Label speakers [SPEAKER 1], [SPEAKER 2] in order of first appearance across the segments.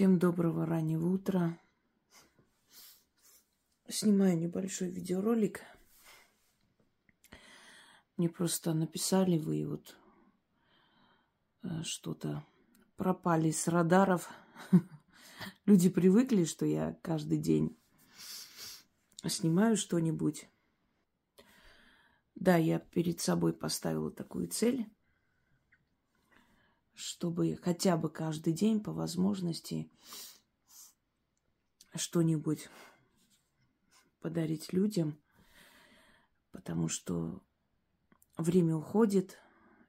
[SPEAKER 1] Всем доброго раннего утра. Снимаю небольшой видеоролик. Мне просто написали вы вот э, что-то пропали с радаров. Люди привыкли, что я каждый день снимаю что-нибудь. Да, я перед собой поставила такую цель чтобы хотя бы каждый день по возможности что-нибудь подарить людям, потому что время уходит,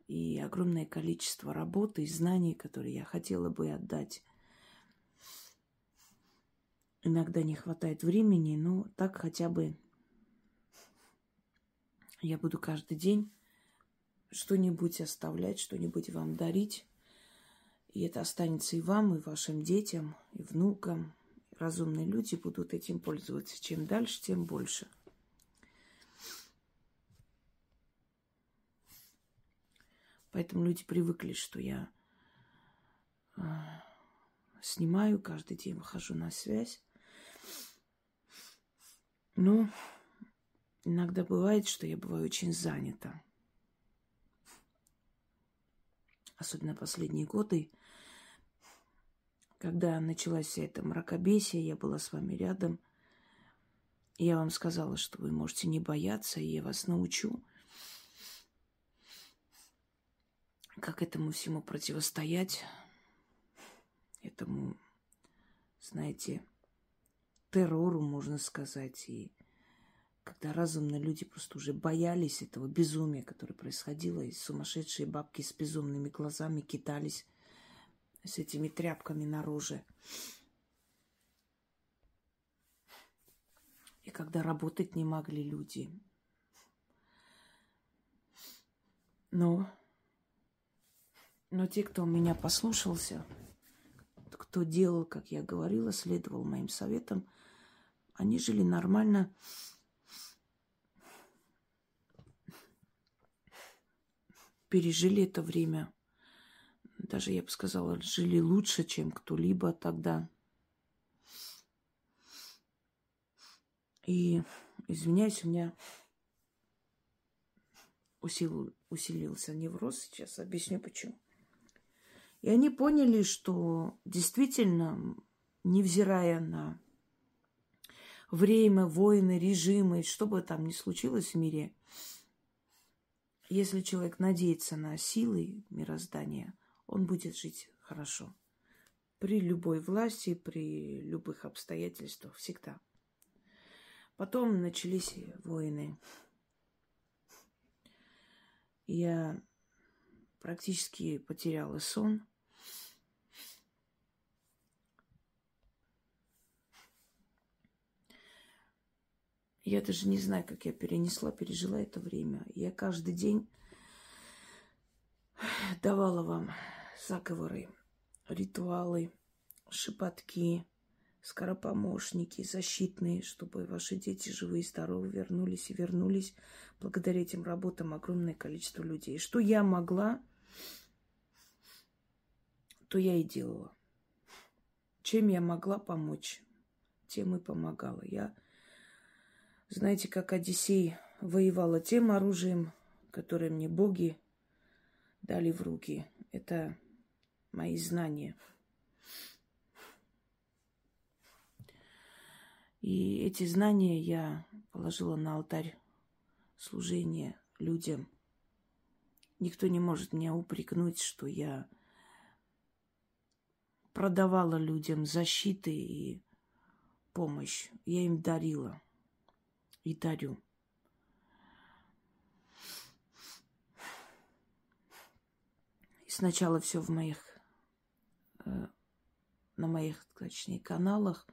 [SPEAKER 1] и огромное количество работы и знаний, которые я хотела бы отдать. Иногда не хватает времени, но так хотя бы я буду каждый день что-нибудь оставлять, что-нибудь вам дарить. И это останется и вам, и вашим детям, и внукам. Разумные люди будут этим пользоваться. Чем дальше, тем больше. Поэтому люди привыкли, что я э, снимаю, каждый день выхожу на связь. Но иногда бывает, что я бываю очень занята. Особенно последние годы когда началась вся эта мракобесие, я была с вами рядом. Я вам сказала, что вы можете не бояться, и я вас научу, как этому всему противостоять, этому, знаете, террору, можно сказать, и когда разумные люди просто уже боялись этого безумия, которое происходило, и сумасшедшие бабки с безумными глазами китались с этими тряпками на. И когда работать не могли люди. Но, но те, кто меня послушался, кто делал, как я говорила, следовал моим советам, они жили нормально, пережили это время даже, я бы сказала, жили лучше, чем кто-либо тогда. И, извиняюсь, у меня усилил, усилился невроз сейчас. Объясню почему. И они поняли, что действительно, невзирая на время, войны, режимы, что бы там ни случилось в мире, если человек надеется на силы мироздания, он будет жить хорошо. При любой власти, при любых обстоятельствах, всегда. Потом начались войны. Я практически потеряла сон. Я даже не знаю, как я перенесла, пережила это время. Я каждый день давала вам заговоры, ритуалы, шепотки, скоропомощники, защитные, чтобы ваши дети живые и здоровые вернулись и вернулись. Благодаря этим работам огромное количество людей. Что я могла, то я и делала. Чем я могла помочь, тем и помогала. Я, знаете, как Одиссей воевала тем оружием, которое мне боги дали в руки. Это мои знания. И эти знания я положила на алтарь служения людям. Никто не может меня упрекнуть, что я продавала людям защиты и помощь. Я им дарила и дарю. И сначала все в моих на моих, точнее, каналах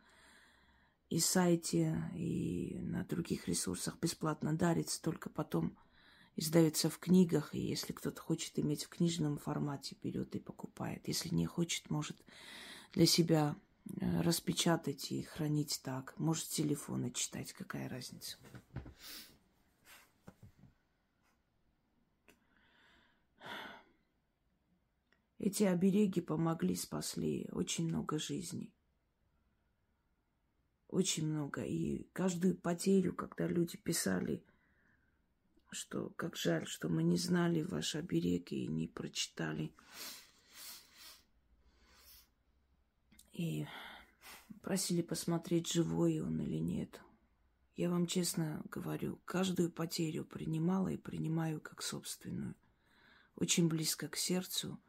[SPEAKER 1] и сайте, и на других ресурсах бесплатно дарится, только потом издается в книгах, и если кто-то хочет иметь в книжном формате, берет и покупает. Если не хочет, может для себя э, распечатать и хранить так. Может, телефоны читать, какая разница. Эти обереги помогли, спасли очень много жизней. Очень много. И каждую потерю, когда люди писали, что как жаль, что мы не знали ваш оберег и не прочитали. И просили посмотреть, живой он или нет. Я вам честно говорю, каждую потерю принимала и принимаю как собственную. Очень близко к сердцу,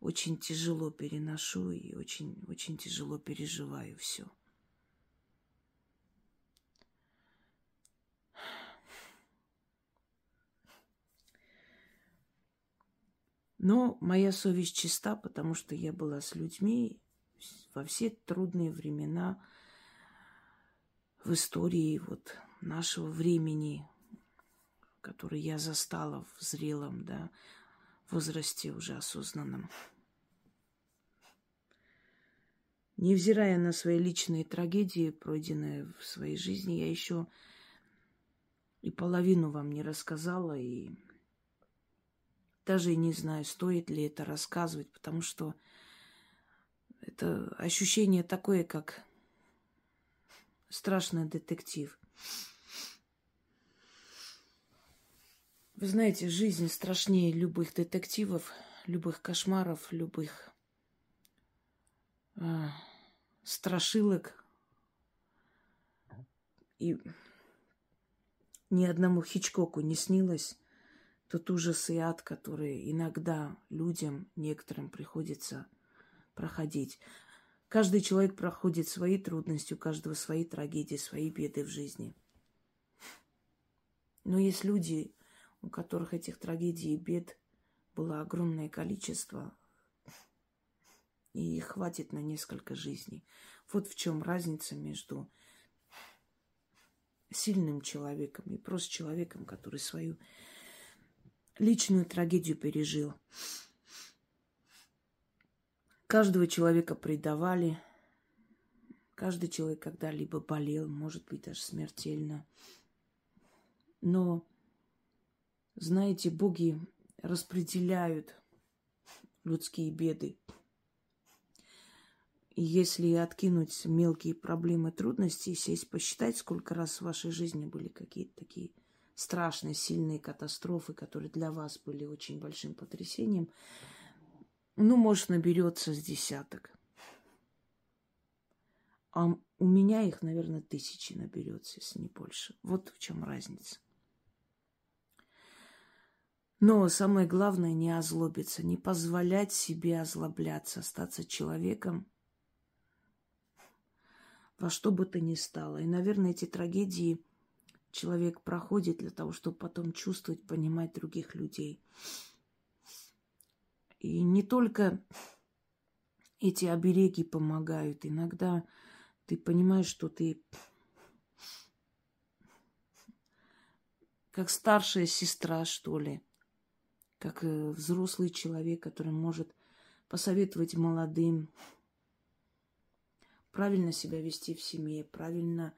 [SPEAKER 1] очень тяжело переношу и очень, очень тяжело переживаю все. Но моя совесть чиста, потому что я была с людьми во все трудные времена в истории вот нашего времени, который я застала в зрелом, да, возрасте уже осознанном. Невзирая на свои личные трагедии, пройденные в своей жизни, я еще и половину вам не рассказала, и даже не знаю, стоит ли это рассказывать, потому что это ощущение такое, как страшный детектив. Вы знаете, жизнь страшнее любых детективов, любых кошмаров, любых э, страшилок. И ни одному Хичкоку не снилось тот ужас и ад, который иногда людям, некоторым приходится проходить. Каждый человек проходит свои трудности, у каждого свои трагедии, свои беды в жизни. Но есть люди, у которых этих трагедий и бед было огромное количество, и хватит на несколько жизней. Вот в чем разница между сильным человеком и просто человеком, который свою личную трагедию пережил. Каждого человека предавали. Каждый человек когда-либо болел, может быть, даже смертельно. Но, знаете, боги распределяют людские беды. И если откинуть мелкие проблемы, трудности, сесть посчитать, сколько раз в вашей жизни были какие-то такие страшные, сильные катастрофы, которые для вас были очень большим потрясением, ну, может, наберется с десяток. А у меня их, наверное, тысячи наберется, если не больше. Вот в чем разница. Но самое главное не озлобиться, не позволять себе озлобляться, остаться человеком во что бы то ни стало. И, наверное, эти трагедии человек проходит для того, чтобы потом чувствовать, понимать других людей. И не только эти обереги помогают. Иногда ты понимаешь, что ты как старшая сестра, что ли, как э, взрослый человек, который может посоветовать молодым правильно себя вести в семье, правильно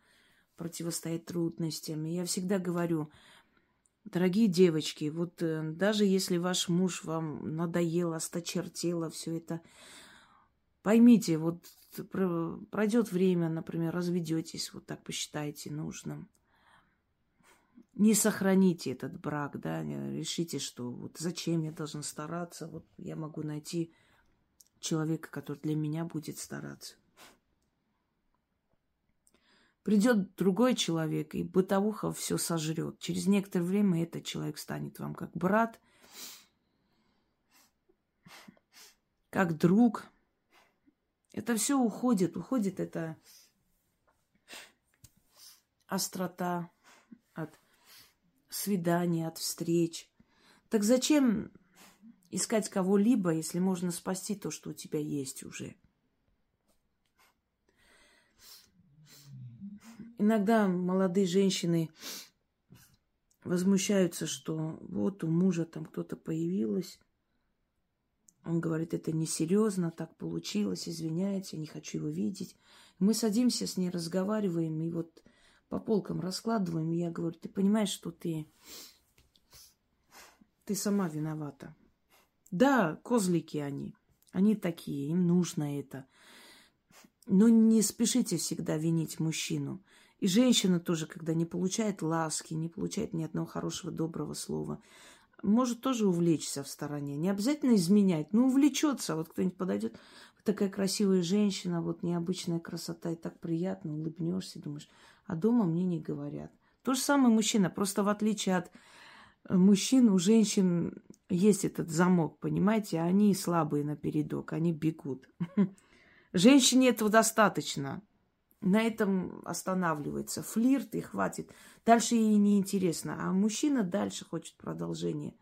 [SPEAKER 1] противостоять трудностям. И я всегда говорю, дорогие девочки, вот э, даже если ваш муж вам надоел, осточертело все это, поймите, вот пройдет время, например, разведетесь, вот так посчитаете нужным. Не сохраните этот брак, да, решите, что вот зачем я должен стараться, вот я могу найти человека, который для меня будет стараться. Придет другой человек, и бытовуха все сожрет. Через некоторое время этот человек станет вам как брат, как друг. Это все уходит, уходит это острота от свиданий, от встреч. Так зачем искать кого-либо, если можно спасти то, что у тебя есть уже? Иногда молодые женщины возмущаются, что вот у мужа там кто-то появилась. Он говорит, это несерьезно, так получилось, извиняйте, не хочу его видеть. Мы садимся с ней, разговариваем, и вот по полкам раскладываем, и я говорю, ты понимаешь, что ты, ты сама виновата. Да, козлики они. Они такие, им нужно это. Но не спешите всегда винить мужчину. И женщина тоже, когда не получает ласки, не получает ни одного хорошего, доброго слова, может тоже увлечься в стороне. Не обязательно изменять, но увлечется. Вот кто-нибудь подойдет, такая красивая женщина, вот необычная красота, и так приятно, улыбнешься, думаешь, а дома мне не говорят. То же самое мужчина, просто в отличие от э, мужчин, у женщин есть этот замок, понимаете, они слабые на передок, они бегут. Женщине этого достаточно. На этом останавливается. Флирт и хватит. Дальше ей не интересно. А мужчина дальше хочет продолжения.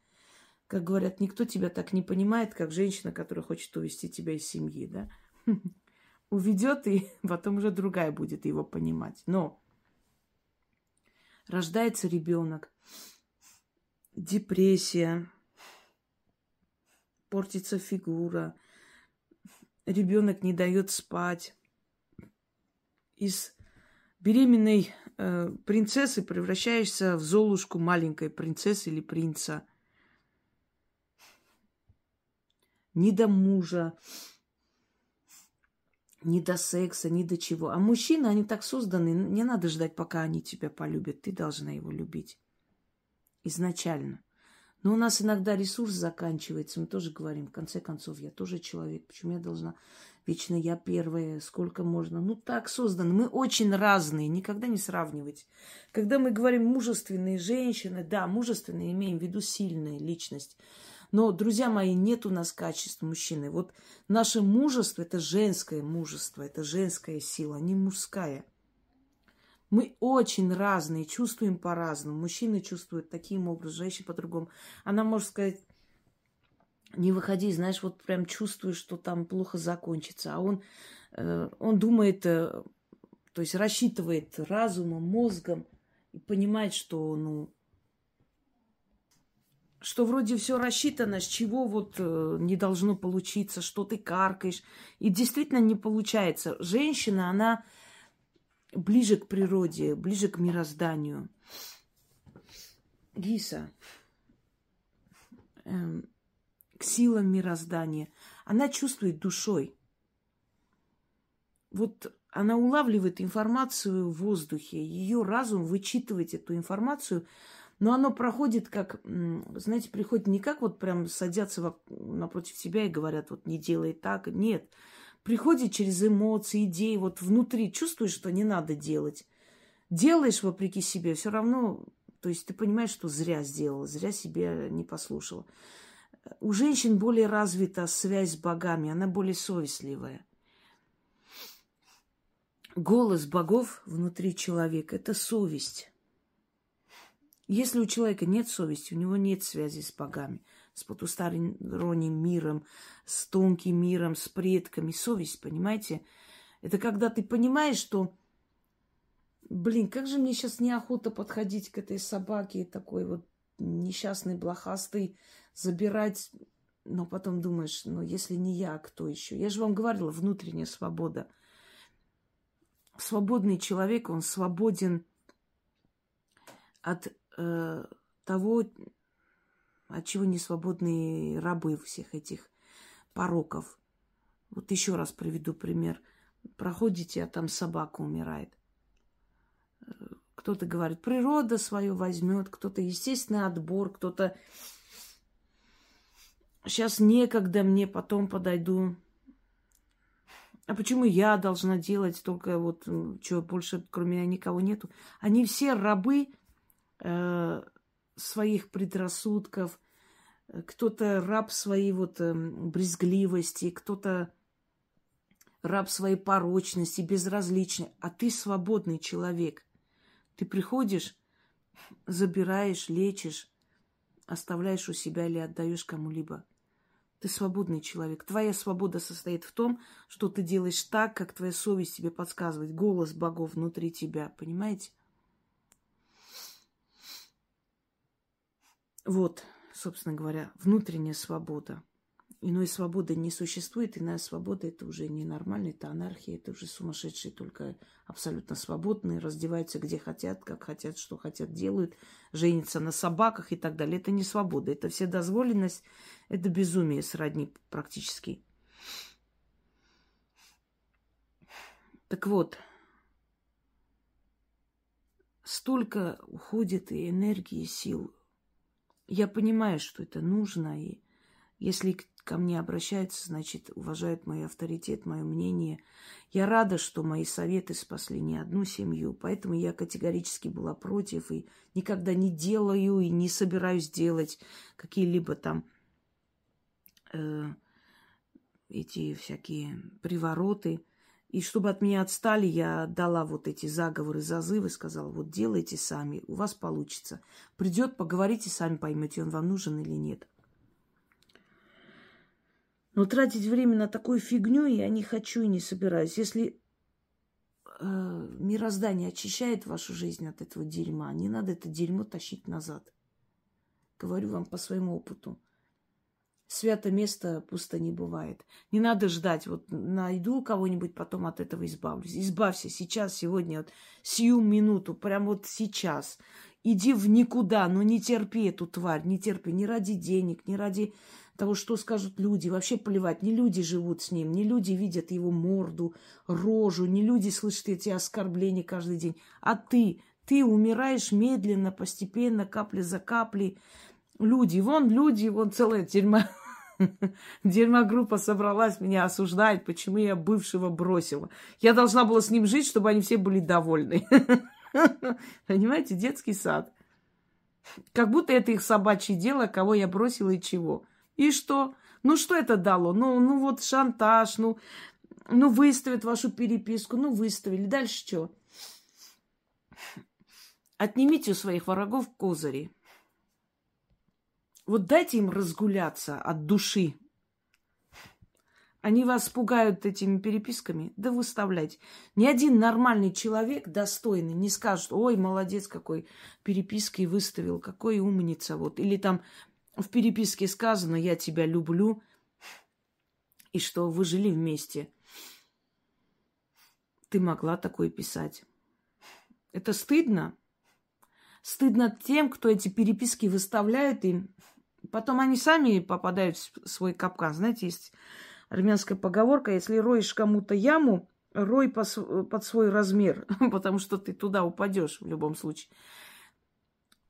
[SPEAKER 1] Как говорят, никто тебя так не понимает, как женщина, которая хочет увести тебя из семьи, да? Уведет, и потом уже другая будет его понимать. Но рождается ребенок, депрессия, портится фигура, ребенок не дает спать. Из беременной э, принцессы превращаешься в золушку маленькой принцессы или принца. Ни до мужа, ни до секса, ни до чего. А мужчины, они так созданы, не надо ждать, пока они тебя полюбят. Ты должна его любить изначально. Но у нас иногда ресурс заканчивается. Мы тоже говорим, в конце концов, я тоже человек. Почему я должна вечно я первая, сколько можно? Ну, так создано. Мы очень разные, никогда не сравнивать. Когда мы говорим мужественные женщины, да, мужественные имеем в виду сильная личность. Но, друзья мои, нет у нас качеств мужчины. Вот наше мужество – это женское мужество, это женская сила, не мужская. Мы очень разные, чувствуем по-разному. Мужчины чувствуют таким образом, женщины по-другому. Она может сказать, не выходи, знаешь, вот прям чувствуешь, что там плохо закончится. А он, э, он думает, э, то есть рассчитывает разумом, мозгом и понимает, что, ну, что вроде все рассчитано, с чего вот э, не должно получиться, что ты каркаешь. И действительно не получается. Женщина, она ближе к природе, ближе к мирозданию. Гиса, эм, к силам мироздания. Она чувствует душой. Вот она улавливает информацию в воздухе, ее разум вычитывает эту информацию, но оно проходит как, знаете, приходит не как вот прям садятся напротив тебя и говорят, вот не делай так. Нет, приходит через эмоции, идеи, вот внутри чувствуешь, что не надо делать. Делаешь вопреки себе, все равно, то есть ты понимаешь, что зря сделала, зря себе не послушала. У женщин более развита связь с богами, она более совестливая. Голос богов внутри человека – это совесть. Если у человека нет совести, у него нет связи с богами – с потусторонним миром, с тонким миром, с предками. Совесть, понимаете? Это когда ты понимаешь, что, блин, как же мне сейчас неохота подходить к этой собаке, такой вот несчастный, блохастый, забирать. Но потом думаешь, ну, если не я, кто еще? Я же вам говорила, внутренняя свобода. Свободный человек, он свободен от э, того, от чего не свободные рабы всех этих пороков? Вот еще раз приведу пример. Проходите, а там собака умирает. Кто-то говорит, природа свое возьмет, кто-то естественный отбор, кто-то сейчас некогда мне, потом подойду. А почему я должна делать только вот, что больше кроме меня никого нету? Они все рабы э, своих предрассудков, кто-то раб своей вот эм, брезгливости, кто-то раб своей порочности, безразличный, а ты свободный человек. Ты приходишь, забираешь, лечишь, оставляешь у себя или отдаешь кому-либо. Ты свободный человек. Твоя свобода состоит в том, что ты делаешь так, как твоя совесть тебе подсказывает, голос богов внутри тебя, понимаете? Вот, собственно говоря, внутренняя свобода. Иной свободы не существует, иная свобода – это уже ненормально, это анархия, это уже сумасшедшие, только абсолютно свободные, раздеваются где хотят, как хотят, что хотят, делают, женятся на собаках и так далее. Это не свобода, это вседозволенность, это безумие сродни практически. Так вот, столько уходит и энергии, и сил – я понимаю, что это нужно, и если ко мне обращаются, значит, уважают мой авторитет, мое мнение. Я рада, что мои советы спасли не одну семью, поэтому я категорически была против и никогда не делаю и не собираюсь делать какие-либо там э, эти всякие привороты. И чтобы от меня отстали, я дала вот эти заговоры, зазывы, сказала, вот делайте сами, у вас получится. Придет, поговорите, сами поймете, он вам нужен или нет. Но тратить время на такую фигню я не хочу и не собираюсь. Если э, мироздание очищает вашу жизнь от этого дерьма, не надо это дерьмо тащить назад. Говорю вам по своему опыту. Свято место пусто не бывает. Не надо ждать, вот найду кого-нибудь, потом от этого избавлюсь. Избавься сейчас, сегодня, вот, сию минуту, прям вот сейчас. Иди в никуда, но не терпи эту тварь, не терпи, не ради денег, не ради того, что скажут люди. Вообще плевать, не люди живут с ним, не люди видят его морду, рожу, не люди слышат эти оскорбления каждый день, а ты. Ты умираешь медленно, постепенно, капля за каплей. Люди, вон люди, вон целая тюрьма Дерьмогруппа собралась меня осуждать, почему я бывшего бросила. Я должна была с ним жить, чтобы они все были довольны. Понимаете, детский сад. Как будто это их собачье дело, кого я бросила и чего. И что? Ну, что это дало? Ну, ну вот шантаж, ну, ну выставят вашу переписку, ну, выставили. Дальше что? Отнимите у своих врагов козыри. Вот дайте им разгуляться от души. Они вас пугают этими переписками? Да выставляйте. Ни один нормальный человек, достойный, не скажет, ой, молодец какой, переписки выставил, какой умница. Вот. Или там в переписке сказано, я тебя люблю, и что вы жили вместе. Ты могла такое писать. Это стыдно. Стыдно тем, кто эти переписки выставляет им Потом они сами попадают в свой капкан. Знаете, есть армянская поговорка, если роешь кому-то яму, рой под свой размер, потому что ты туда упадешь в любом случае.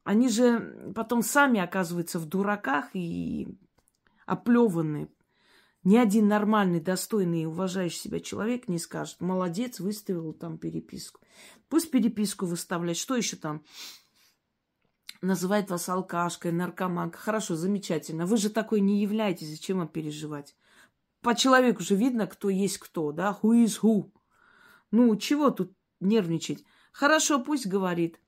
[SPEAKER 1] Они же потом сами оказываются в дураках и оплеванные. Ни один нормальный, достойный и уважающий себя человек не скажет, молодец, выставил там переписку. Пусть переписку выставляет. Что еще там? Называет вас алкашкой, наркоманкой. Хорошо, замечательно. Вы же такой не являетесь, зачем вам переживать? По человеку же видно, кто есть кто, да? Who is who? Ну, чего тут нервничать? Хорошо, пусть говорит.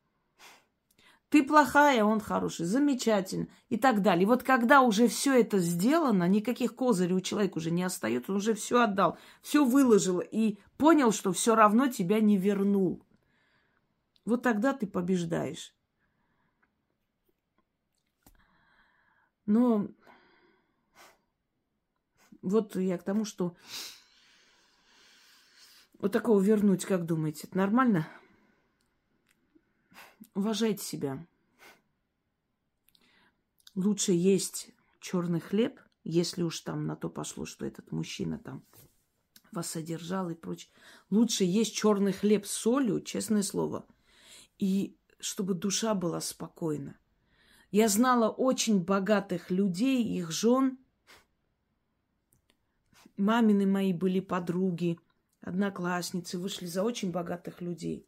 [SPEAKER 1] Ты плохая, он хороший, замечательно и так далее. И вот когда уже все это сделано, никаких козырей у человека уже не остается, он уже все отдал, все выложил и понял, что все равно тебя не вернул. Вот тогда ты побеждаешь. Но вот я к тому, что вот такого вернуть, как думаете, это нормально? Уважайте себя. Лучше есть черный хлеб, если уж там на то пошло, что этот мужчина там вас содержал и прочее. Лучше есть черный хлеб с солью, честное слово. И чтобы душа была спокойна. Я знала очень богатых людей, их жен. Мамины мои были подруги, одноклассницы, вышли за очень богатых людей.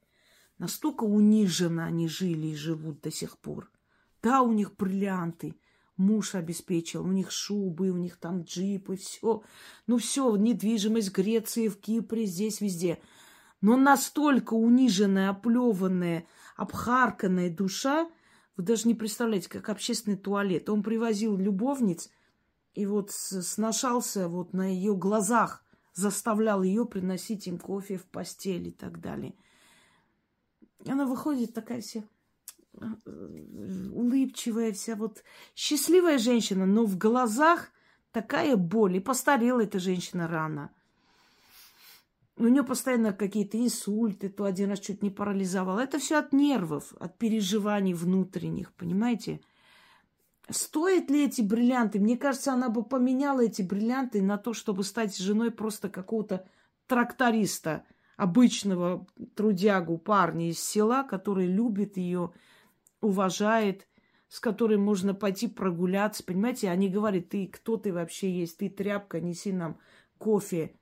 [SPEAKER 1] Настолько униженно они жили и живут до сих пор. Да, у них бриллианты, муж обеспечил, у них шубы, у них там джипы, все. Ну все, недвижимость в Греции, в Кипре, здесь, везде. Но настолько униженная, оплеванная, обхарканная душа – вы даже не представляете, как общественный туалет. Он привозил любовниц и вот сношался вот на ее глазах, заставлял ее приносить им кофе в постель и так далее. Она выходит такая вся э, улыбчивая, вся вот счастливая женщина, но в глазах такая боль. И постарела эта женщина рано – у нее постоянно какие-то инсульты, то один раз чуть не парализовал. Это все от нервов, от переживаний внутренних, понимаете? Стоят ли эти бриллианты? Мне кажется, она бы поменяла эти бриллианты на то, чтобы стать женой просто какого-то тракториста, обычного трудягу парня из села, который любит ее, уважает, с которым можно пойти прогуляться, понимаете? Они говорят, ты кто ты вообще есть, ты тряпка, неси нам кофе,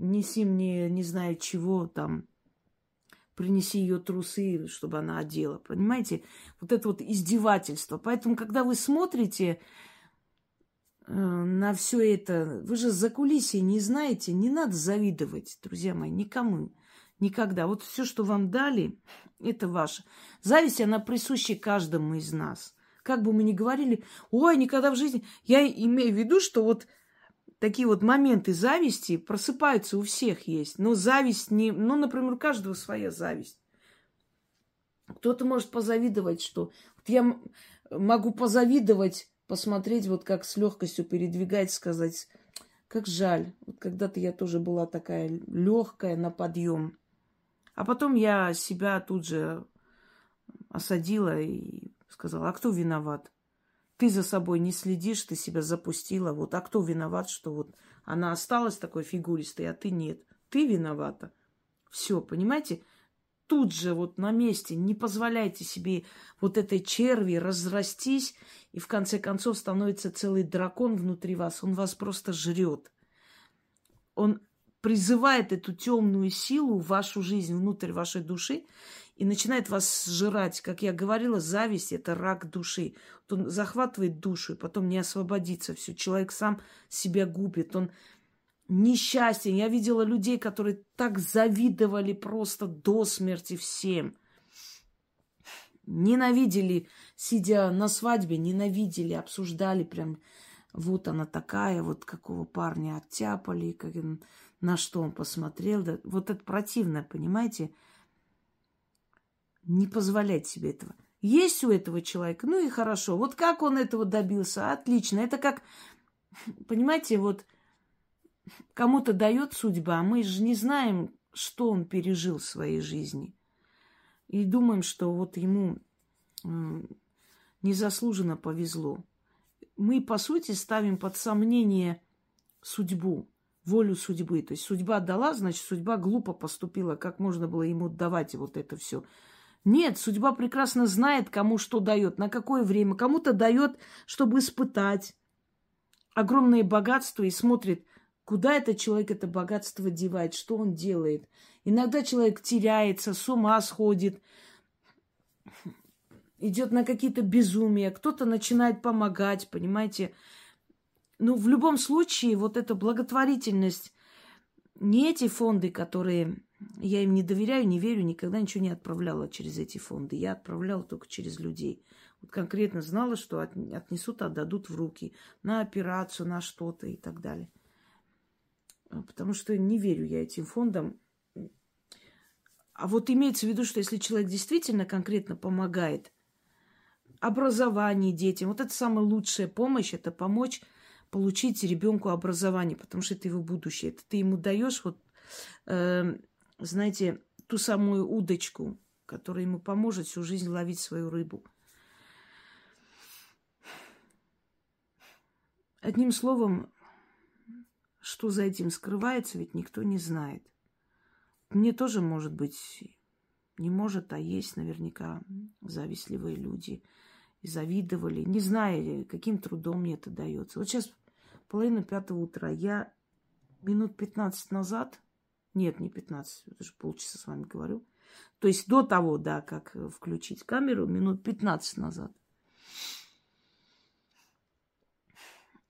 [SPEAKER 1] неси мне не знаю чего там, принеси ее трусы, чтобы она одела. Понимаете? Вот это вот издевательство. Поэтому, когда вы смотрите э, на все это, вы же за кулисье не знаете, не надо завидовать, друзья мои, никому. Никогда. Вот все, что вам дали, это ваше. Зависть, она присуща каждому из нас. Как бы мы ни говорили, ой, никогда в жизни... Я имею в виду, что вот такие вот моменты зависти просыпаются у всех есть. Но зависть не... Ну, например, у каждого своя зависть. Кто-то может позавидовать, что... Вот я могу позавидовать, посмотреть, вот как с легкостью передвигать, сказать, как жаль. Вот когда-то я тоже была такая легкая на подъем. А потом я себя тут же осадила и сказала, а кто виноват? Ты за собой не следишь, ты себя запустила. Вот, а кто виноват, что вот она осталась такой фигуристой, а ты нет? Ты виновата. Все, понимаете? Тут же вот на месте не позволяйте себе вот этой черви разрастись, и в конце концов становится целый дракон внутри вас. Он вас просто жрет. Он призывает эту темную силу в вашу жизнь, внутрь вашей души, и начинает вас сжирать. Как я говорила, зависть – это рак души. Он захватывает душу, и потом не освободится все. Человек сам себя губит, он несчастен. Я видела людей, которые так завидовали просто до смерти всем. Ненавидели, сидя на свадьбе, ненавидели, обсуждали прям, вот она такая, вот какого парня оттяпали, как, на что он посмотрел. Да, вот это противно, понимаете? Не позволять себе этого. Есть у этого человека, ну и хорошо. Вот как он этого добился, отлично. Это как, понимаете, вот кому-то дает судьба, а мы же не знаем, что он пережил в своей жизни. И думаем, что вот ему незаслуженно повезло. Мы, по сути, ставим под сомнение судьбу, волю судьбы. То есть судьба дала, значит, судьба глупо поступила. Как можно было ему давать вот это все? Нет, судьба прекрасно знает, кому что дает, на какое время. Кому-то дает, чтобы испытать огромные богатства и смотрит, куда этот человек это богатство девает, что он делает. Иногда человек теряется, с ума сходит, идет на какие-то безумия, кто-то начинает помогать, понимаете. Ну, в любом случае, вот эта благотворительность, не эти фонды, которые я им не доверяю, не верю, никогда ничего не отправляла через эти фонды. Я отправляла только через людей. Вот конкретно знала, что отнесут, отдадут в руки на операцию, на что-то и так далее. А, потому что не верю я этим фондам. А вот имеется в виду, что если человек действительно конкретно помогает образованию детям, вот это самая лучшая помощь, это помочь получить ребенку образование, потому что это его будущее. Это ты ему даешь вот э, знаете, ту самую удочку, которая ему поможет всю жизнь ловить свою рыбу. Одним словом, что за этим скрывается, ведь никто не знает. Мне тоже, может быть, не может, а есть наверняка завистливые люди. И завидовали, не зная, каким трудом мне это дается. Вот сейчас половина пятого утра. Я минут 15 назад нет, не 15, это же полчаса с вами говорю. То есть до того, да, как включить камеру, минут 15 назад.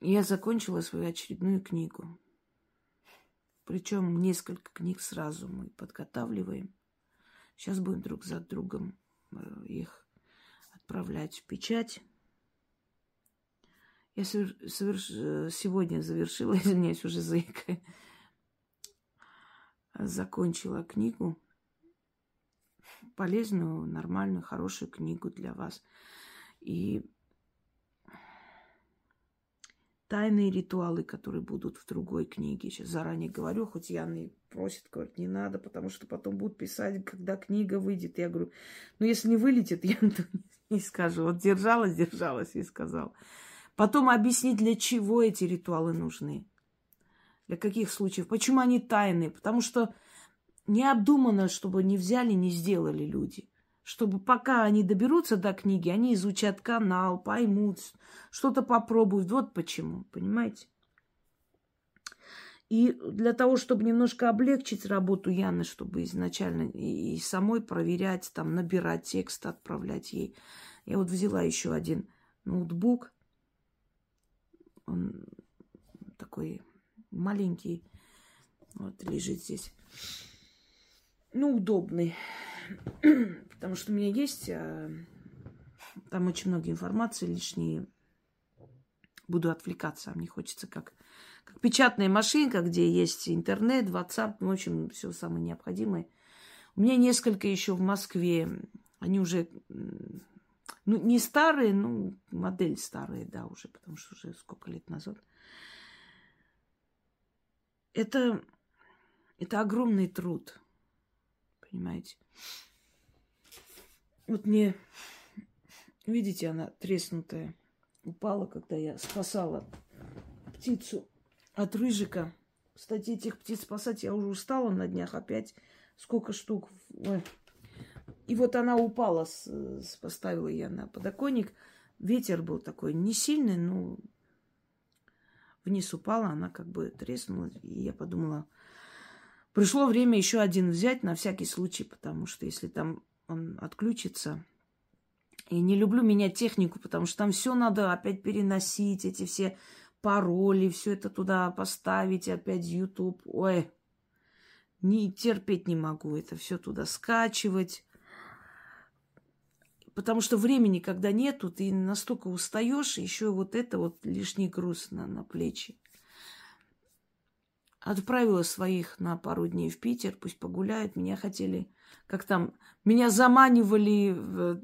[SPEAKER 1] Я закончила свою очередную книгу. Причем несколько книг сразу мы подготавливаем. Сейчас будем друг за другом э, их отправлять в печать. Я соверш... Э, сегодня завершила, извиняюсь, уже заикая, закончила книгу. Полезную, нормальную, хорошую книгу для вас. И тайные ритуалы, которые будут в другой книге. Сейчас заранее говорю, хоть Яна и просит, говорит, не надо, потому что потом будут писать, когда книга выйдет. Я говорю, ну если не вылетит, я не скажу. Вот держалась, держалась и сказал. Потом объяснить, для чего эти ритуалы нужны. Для каких случаев? Почему они тайные? Потому что необдуманно, чтобы не взяли, не сделали люди. Чтобы пока они доберутся до книги, они изучат канал, поймут, что-то попробуют. Вот почему, понимаете? И для того, чтобы немножко облегчить работу Яны, чтобы изначально и, самой проверять, там, набирать текст, отправлять ей, я вот взяла еще один ноутбук. Он такой маленький. Вот лежит здесь. Ну, удобный. Потому что у меня есть а, там очень много информации лишние. Буду отвлекаться. Мне хочется как как печатная машинка, где есть интернет, WhatsApp, ну, в общем, все самое необходимое. У меня несколько еще в Москве. Они уже, ну, не старые, ну, модель старые, да, уже, потому что уже сколько лет назад. Это, это огромный труд, понимаете. Вот мне, видите, она треснутая, упала, когда я спасала птицу от рыжика. Кстати, этих птиц спасать я уже устала на днях опять. Сколько штук. Ой. И вот она упала, с, поставила я на подоконник. Ветер был такой не сильный, но вниз упала, она как бы треснула. И я подумала, пришло время еще один взять на всякий случай, потому что если там он отключится, и не люблю менять технику, потому что там все надо опять переносить, эти все пароли, все это туда поставить, опять YouTube. Ой, не терпеть не могу это все туда скачивать. Потому что времени, когда нету, ты настолько устаешь, еще вот это вот лишний груз на, на плечи. Отправила своих на пару дней в Питер, пусть погуляют. Меня хотели, как там, меня заманивали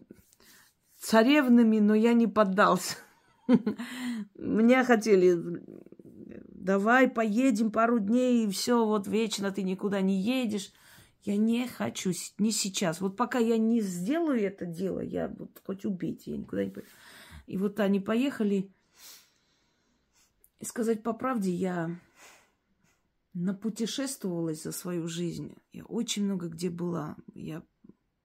[SPEAKER 1] царевнами, но я не поддался. Меня хотели, давай поедем пару дней, и все, вот вечно ты никуда не едешь. Я не хочу, не сейчас. Вот пока я не сделаю это дело, я вот хоть убейте, я никуда не пойду. И вот они поехали. И сказать по правде, я напутешествовалась за свою жизнь. Я очень много где была. Я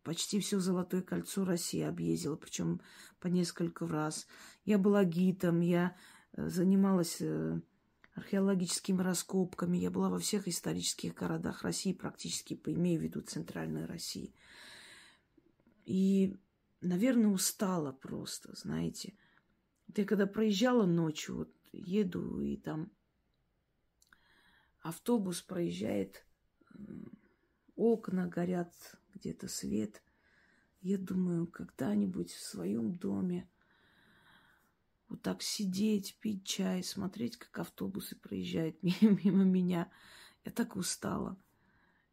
[SPEAKER 1] почти все Золотое кольцо России объездила, причем по несколько раз. Я была гидом, я э, занималась э, археологическими раскопками, я была во всех исторических городах России, практически, имею в виду Центральной России. И, наверное, устала просто, знаете. Я когда проезжала ночью, вот еду, и там автобус проезжает, окна горят, где-то свет. Я думаю, когда-нибудь в своем доме вот так сидеть, пить чай, смотреть, как автобусы проезжают мимо, меня. Я так устала.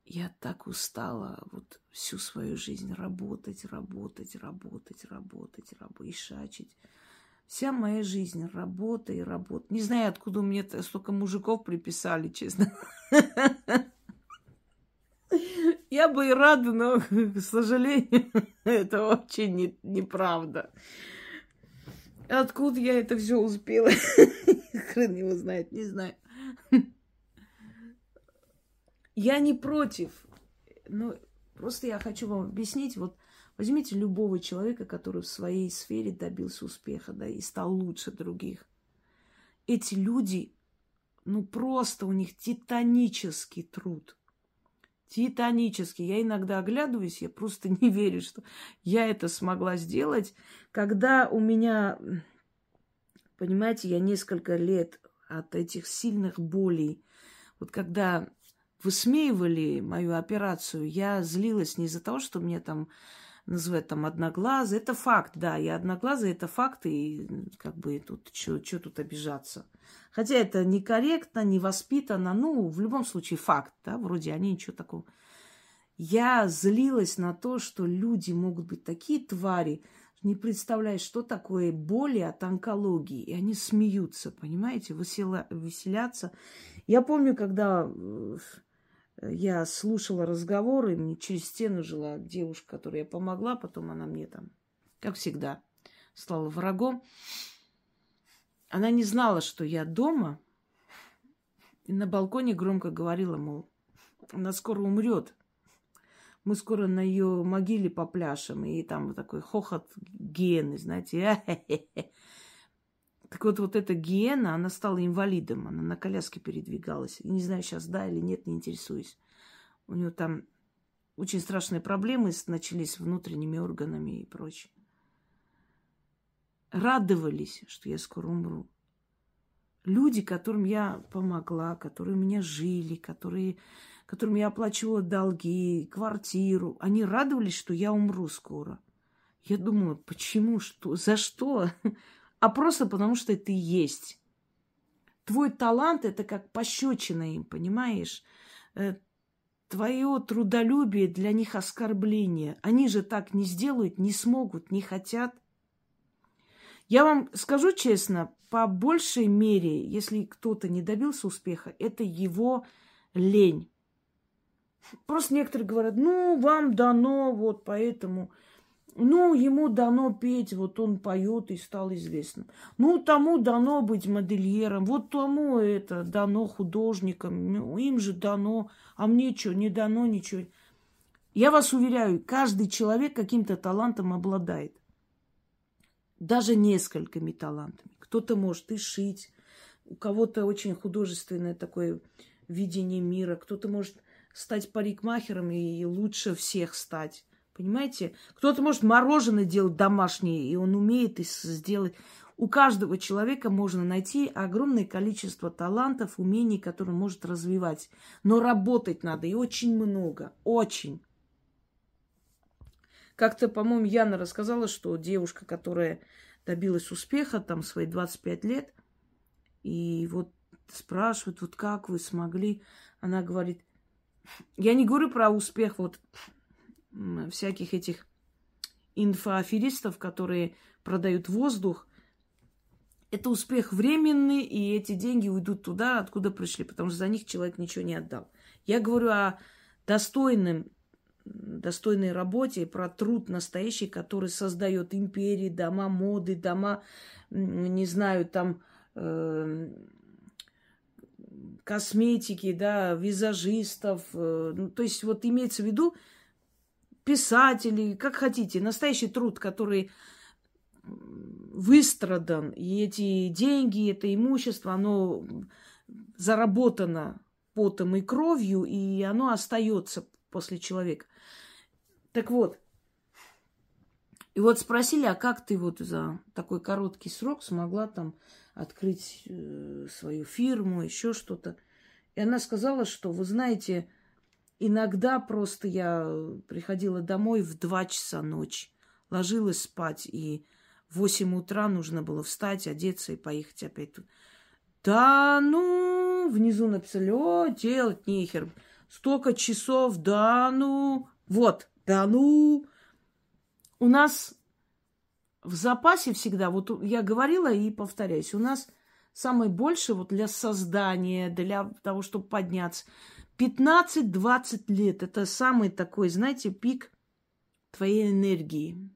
[SPEAKER 1] Я так устала вот всю свою жизнь работать, работать, работать, работать, работать, шачить. Вся моя жизнь работа и работа. Не знаю, откуда мне столько мужиков приписали, честно. Я бы и рада, но, к сожалению, это не, неправда. Откуда я это все успела? Хрен его знает, не знаю. Я не против. Но просто я хочу вам объяснить. Вот возьмите любого человека, который в своей сфере добился успеха, да, и стал лучше других. Эти люди, ну просто у них титанический труд титанический. Я иногда оглядываюсь, я просто не верю, что я это смогла сделать. Когда у меня, понимаете, я несколько лет от этих сильных болей, вот когда высмеивали мою операцию, я злилась не из-за того, что мне там называют там одноглазый. Это факт, да, я одноглазый, это факт, и как бы тут, что тут обижаться. Хотя это некорректно, невоспитанно, ну, в любом случае факт, да, вроде они ничего такого. Я злилась на то, что люди могут быть такие твари, не представляешь, что такое боли от онкологии. И они смеются, понимаете, весела, веселятся. Я помню, когда э, я слушала разговоры, мне через стену жила девушка, которой я помогла, потом она мне там, как всегда, стала врагом. Она не знала, что я дома, и на балконе громко говорила, мол, она скоро умрет. Мы скоро на ее могиле попляшем, и там вот такой хохот гены, знаете. Так вот, вот эта гиена, она стала инвалидом, она на коляске передвигалась. И не знаю, сейчас да или нет, не интересуюсь. У нее там очень страшные проблемы начались с внутренними органами и прочее. Радовались, что я скоро умру. Люди, которым я помогла, которые у меня жили, которые, которым я оплачивала долги, квартиру, они радовались, что я умру скоро. Я думала, почему, что, за что? А просто потому, что ты есть. Твой талант – это как пощечина им, понимаешь? Э, Твое трудолюбие для них оскорбление. Они же так не сделают, не смогут, не хотят – я вам скажу честно, по большей мере, если кто-то не добился успеха, это его лень. Просто некоторые говорят, ну, вам дано, вот поэтому. Ну, ему дано петь, вот он поет и стал известным. Ну, тому дано быть модельером, вот тому это дано художникам, ну, им же дано, а мне что, не дано ничего. Я вас уверяю, каждый человек каким-то талантом обладает даже несколькими талантами. Кто-то может и шить, у кого-то очень художественное такое видение мира, кто-то может стать парикмахером и лучше всех стать. Понимаете? Кто-то может мороженое делать домашнее, и он умеет сделать. У каждого человека можно найти огромное количество талантов, умений, которые он может развивать. Но работать надо и очень много. Очень. Как-то, по-моему, Яна рассказала, что девушка, которая добилась успеха, там, свои 25 лет, и вот спрашивают, вот как вы смогли? Она говорит, я не говорю про успех вот всяких этих инфоаферистов, которые продают воздух. Это успех временный, и эти деньги уйдут туда, откуда пришли, потому что за них человек ничего не отдал. Я говорю о достойном достойной работе, про труд настоящий, который создает империи, дома моды, дома, не знаю, там э, косметики, да, визажистов. Э, ну, то есть вот имеется в виду писателей, как хотите, настоящий труд, который выстрадан, и эти деньги, это имущество, оно заработано потом и кровью, и оно остается после человека. Так вот, и вот спросили, а как ты вот за такой короткий срок смогла там открыть э, свою фирму, еще что-то. И она сказала, что, вы знаете, иногда просто я приходила домой в два часа ночи, ложилась спать, и в восемь утра нужно было встать, одеться и поехать опять тут. Да, ну, внизу написали, о, делать нехер. Столько часов, да, ну, вот, да ну, у нас в запасе всегда, вот я говорила и повторяюсь, у нас самое большее вот для создания, для того, чтобы подняться, 15-20 лет. Это самый такой, знаете, пик твоей энергии.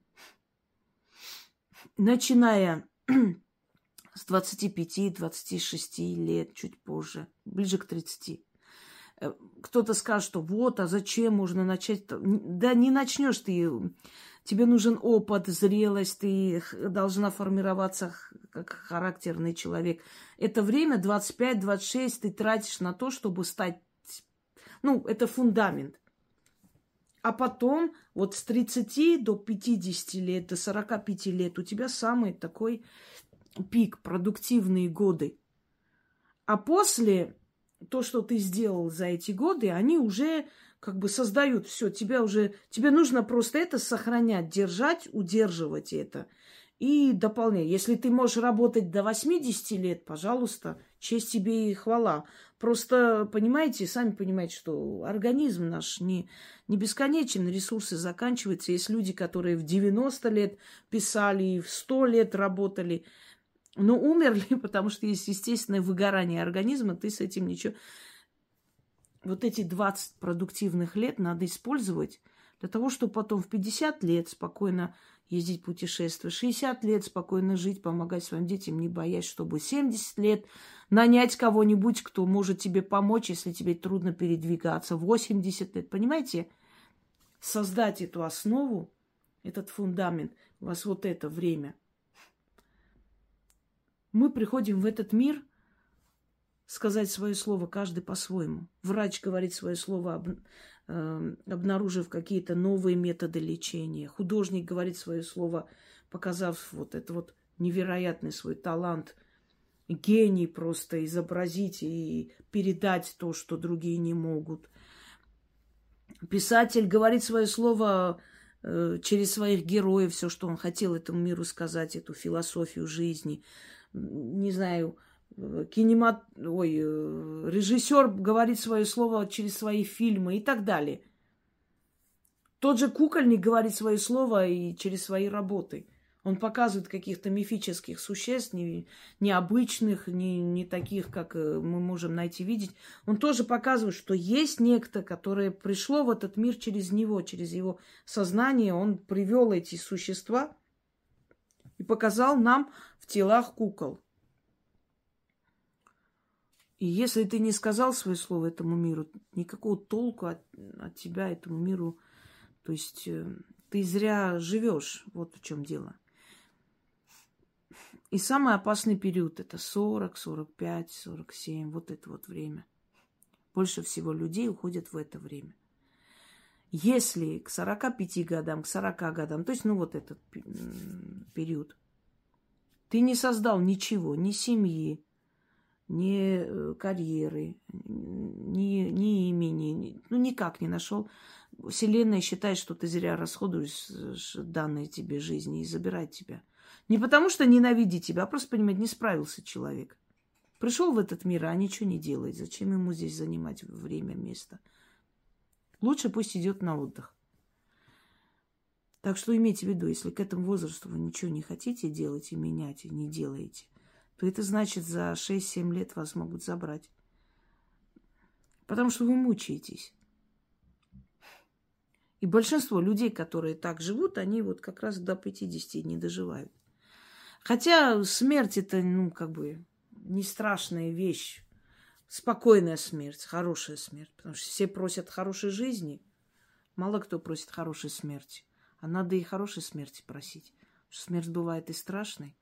[SPEAKER 1] Начиная с 25-26 лет, чуть позже, ближе к 30. Э, кто-то скажет, что вот, а зачем можно начать? Да не начнешь ты. Тебе нужен опыт, зрелость, ты должна формироваться как характерный человек. Это время 25-26 ты тратишь на то, чтобы стать... Ну, это фундамент. А потом, вот с 30 до 50 лет, до 45 лет у тебя самый такой пик, продуктивные годы. А после то, что ты сделал за эти годы, они уже как бы создают все. Тебя уже, тебе нужно просто это сохранять, держать, удерживать это и дополнять. Если ты можешь работать до 80 лет, пожалуйста, честь тебе и хвала. Просто, понимаете, сами понимаете, что организм наш не, не бесконечен, ресурсы заканчиваются. Есть люди, которые в 90 лет писали, в 100 лет работали – но умерли, потому что есть естественное выгорание организма, ты с этим ничего... Вот эти 20 продуктивных лет надо использовать для того, чтобы потом в 50 лет спокойно ездить путешествовать, 60 лет спокойно жить, помогать своим детям, не боясь, чтобы 70 лет нанять кого-нибудь, кто может тебе помочь, если тебе трудно передвигаться, 80 лет, понимаете? создать эту основу, этот фундамент, у вас вот это время. Мы приходим в этот мир сказать свое слово, каждый по-своему. Врач говорит свое слово, об, э, обнаружив какие-то новые методы лечения. Художник говорит свое слово, показав вот это вот невероятный свой талант, гений просто изобразить и передать то, что другие не могут. Писатель говорит свое слово э, через своих героев, все, что он хотел этому миру сказать, эту философию жизни. Не знаю, э, кинемат... Ой, э, режиссер говорит свое слово через свои фильмы и так далее. Тот же кукольник говорит свое слово и через свои работы. Он показывает каких-то мифических существ, не, необычных, не, не таких, как э, мы можем найти, видеть. Он тоже показывает, что есть некто, которое пришло в этот мир через него, через его сознание. Он привел эти существа и показал нам в телах кукол. И если ты не сказал свое слово этому миру, никакого толку от, от тебя этому миру, то есть э, ты зря живешь. Вот в чем дело. И самый опасный период это 40, 45, 47, вот это вот время. Больше всего людей уходят в это время. Если к 45 годам, к 40 годам, то есть, ну, вот этот период, ты не создал ничего, ни семьи, ни э, карьеры, ни, ни имени, ну, никак не нашел. Вселенная считает, что ты зря расходуешь данные тебе жизни и забирает тебя – не потому что ненавидит тебя, а просто, понимаете, не справился человек. Пришел в этот мир, а ничего не делает. Зачем ему здесь занимать время, место? Лучше пусть идет на отдых. Так что имейте в виду, если к этому возрасту вы ничего не хотите делать и менять, и не делаете, то это значит, за 6-7 лет вас могут забрать. Потому что вы мучаетесь. И большинство людей, которые так живут, они вот как раз до 50 не доживают. Хотя смерть это, ну, как бы не страшная вещь. Спокойная смерть, хорошая смерть. Потому что все просят хорошей жизни. Мало кто просит хорошей смерти. А надо и хорошей смерти просить. Что смерть бывает и страшной.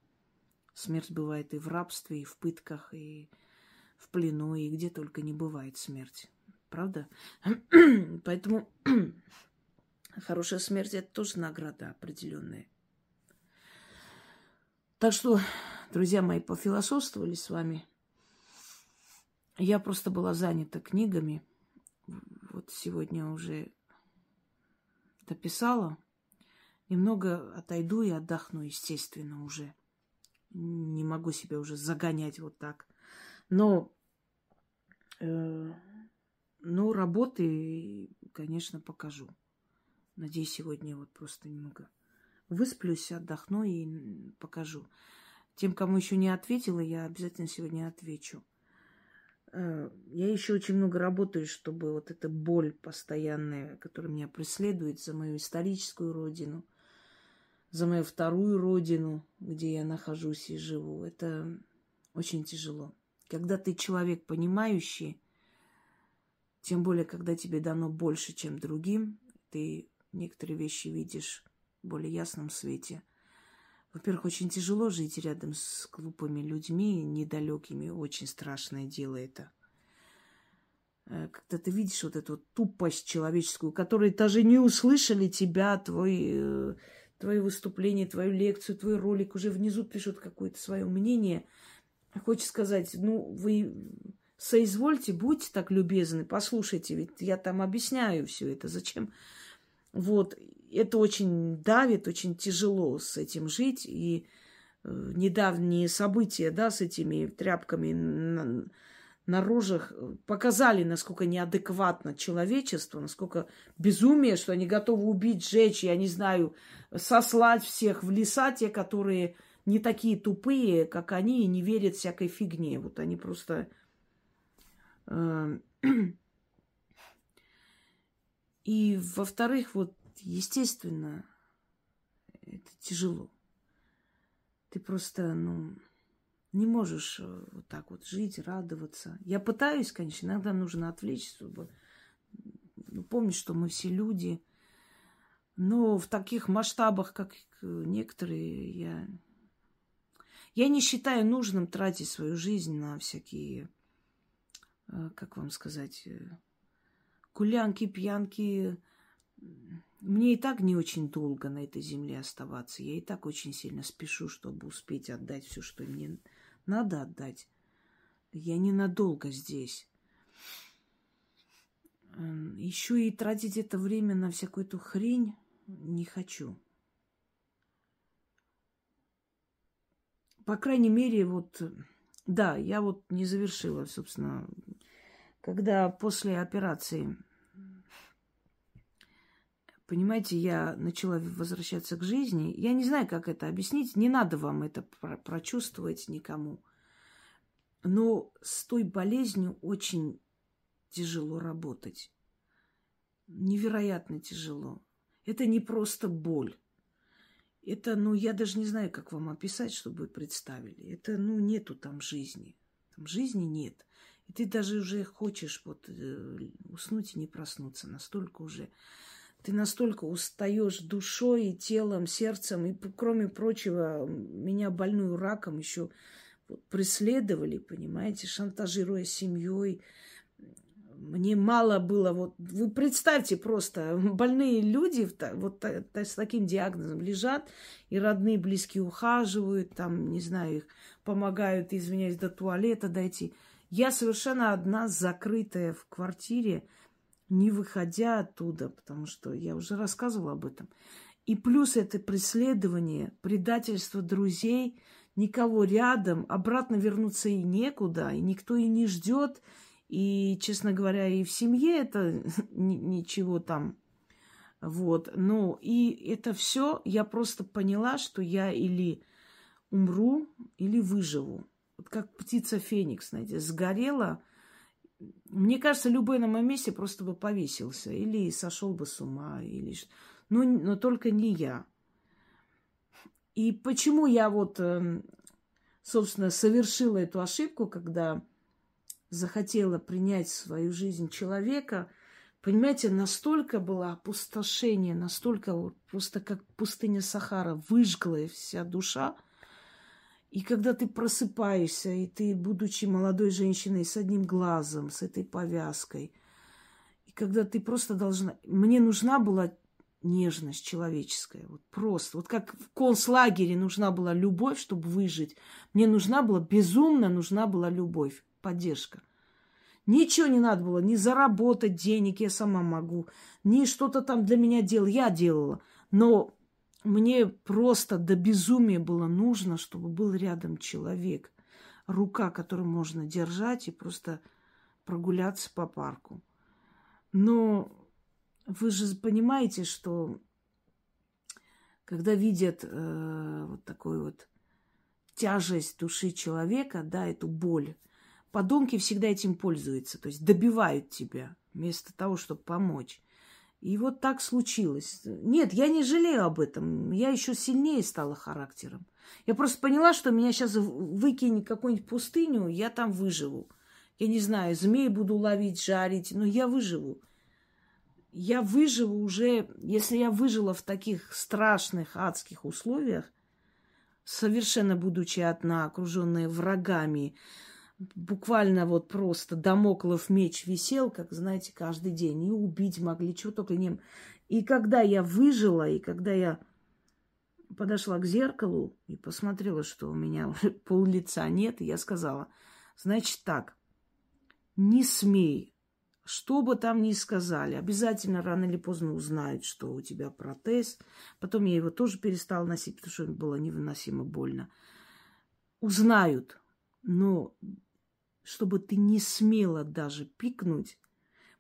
[SPEAKER 1] Смерть бывает и в рабстве, и в пытках, и в плену, и где только не бывает смерть. Правда? Поэтому хорошая смерть это тоже награда определенная. Так что, друзья мои, пофилософствовали с вами. Я просто была занята книгами. Вот сегодня уже дописала. Немного отойду и отдохну, естественно, уже. Не могу себя уже загонять вот так. Но, э, ну, работы, конечно, покажу. Надеюсь, сегодня вот просто немного Высплюсь, отдохну и покажу. Тем, кому еще не ответила, я обязательно сегодня отвечу. Э, я еще очень много работаю, чтобы вот эта боль постоянная, которая меня преследует за мою историческую родину, за мою вторую родину, где я нахожусь и живу, это очень тяжело. Когда ты человек понимающий, тем более, когда тебе дано больше, чем другим, ты некоторые вещи видишь в более ясном свете. Во-первых, очень тяжело жить рядом с глупыми людьми, недалекими. Очень страшное дело это. Э, когда ты видишь вот эту тупость человеческую, которые даже не услышали тебя, твой, э, твое выступление, твою лекцию, твой ролик, уже внизу пишут какое-то свое мнение. Хочешь сказать, ну, вы соизвольте, будьте так любезны, послушайте, ведь я там объясняю все это. Зачем? Вот это очень давит, очень тяжело с этим жить. И э, недавние события, да, с этими тряпками на, на рожах показали, насколько неадекватно человечество, насколько безумие, что они готовы убить, сжечь, я не знаю, сослать всех в леса, те, которые не такие тупые, как они, и не верят всякой фигне. Вот они просто... Э, и, во-вторых, вот естественно, это тяжело. Ты просто, ну, не можешь э, вот так вот жить, радоваться. Я пытаюсь, конечно, иногда нужно отвлечься, чтобы ну, помнить, что мы все люди, Но в таких масштабах, как некоторые, я, я не считаю нужным тратить свою жизнь на всякие, э, как вам сказать, э, гулянки, пьянки. Мне и так не очень долго на этой земле оставаться. Я и так очень сильно спешу, чтобы успеть отдать все, что мне надо отдать. Я ненадолго здесь. Еще и тратить это время на всякую эту хрень не хочу. По крайней мере, вот, да, я вот не завершила, собственно, когда после операции, понимаете, я начала возвращаться к жизни. Я не знаю, как это объяснить, не надо вам это прочувствовать никому. Но с той болезнью очень тяжело работать. Невероятно тяжело. Это не просто боль. Это, ну, я даже не знаю, как вам описать, чтобы вы представили. Это, ну, нету там жизни. Там жизни нет. И ты даже уже хочешь вот э, уснуть и не проснуться. Настолько уже... Ты настолько устаешь душой и телом, сердцем. И, кроме прочего, меня больную раком еще преследовали, понимаете, шантажируя семьей, мне мало было, вот вы представьте просто, больные люди вот с таким диагнозом лежат, и родные, близкие ухаживают, там, не знаю, их помогают, извиняюсь, до туалета дойти. Я совершенно одна, закрытая в квартире, не выходя оттуда, потому что я уже рассказывала об этом. И плюс это преследование, предательство друзей, никого рядом, обратно вернуться и некуда, и никто и не ждет, и, честно говоря, и в семье это ничего там. Вот. Ну, и это все я просто поняла, что я или умру, или выживу. Вот как птица Феникс, знаете, сгорела. Мне кажется, любой на моем месте просто бы повесился. Или сошел бы с ума, или... Но, но только не я. И почему я вот, эм, собственно, совершила эту ошибку, когда захотела принять в свою жизнь человека, понимаете, настолько было опустошение, настолько вот просто как пустыня Сахара, выжглая вся душа. И когда ты просыпаешься, и ты, будучи молодой женщиной с одним глазом, с этой повязкой, и когда ты просто должна... Мне нужна была нежность человеческая. Вот просто. Вот как в концлагере нужна была любовь, чтобы выжить. Мне нужна была, безумно нужна была любовь поддержка. Ничего не надо было, ни заработать денег, я сама могу, ни что-то там для меня делал, я делала. Но мне просто до безумия было нужно, чтобы был рядом человек, рука, которую можно держать и просто прогуляться по парку. Но вы же понимаете, что когда видят э, вот такую вот тяжесть души человека, да, эту боль, подонки всегда этим пользуются, то есть добивают тебя вместо того, чтобы помочь. И вот так случилось. Нет, я не жалею об этом. Я еще сильнее стала характером. Я просто поняла, что меня сейчас выкинет какую-нибудь пустыню, я там выживу. Я не знаю, змей буду ловить, жарить, но я выживу. Я выживу уже, если я выжила в таких страшных адских условиях, совершенно будучи одна, окруженная врагами, буквально вот просто домоклов меч висел, как, знаете, каждый день. И убить могли, чего только не... И когда я выжила, и когда я подошла к зеркалу и посмотрела, что у меня пол лица нет, я сказала, значит так, не смей, что бы там ни сказали, обязательно рано или поздно узнают, что у тебя протез. Потом я его тоже перестала носить, потому что было невыносимо больно. Узнают, но чтобы ты не смела даже пикнуть,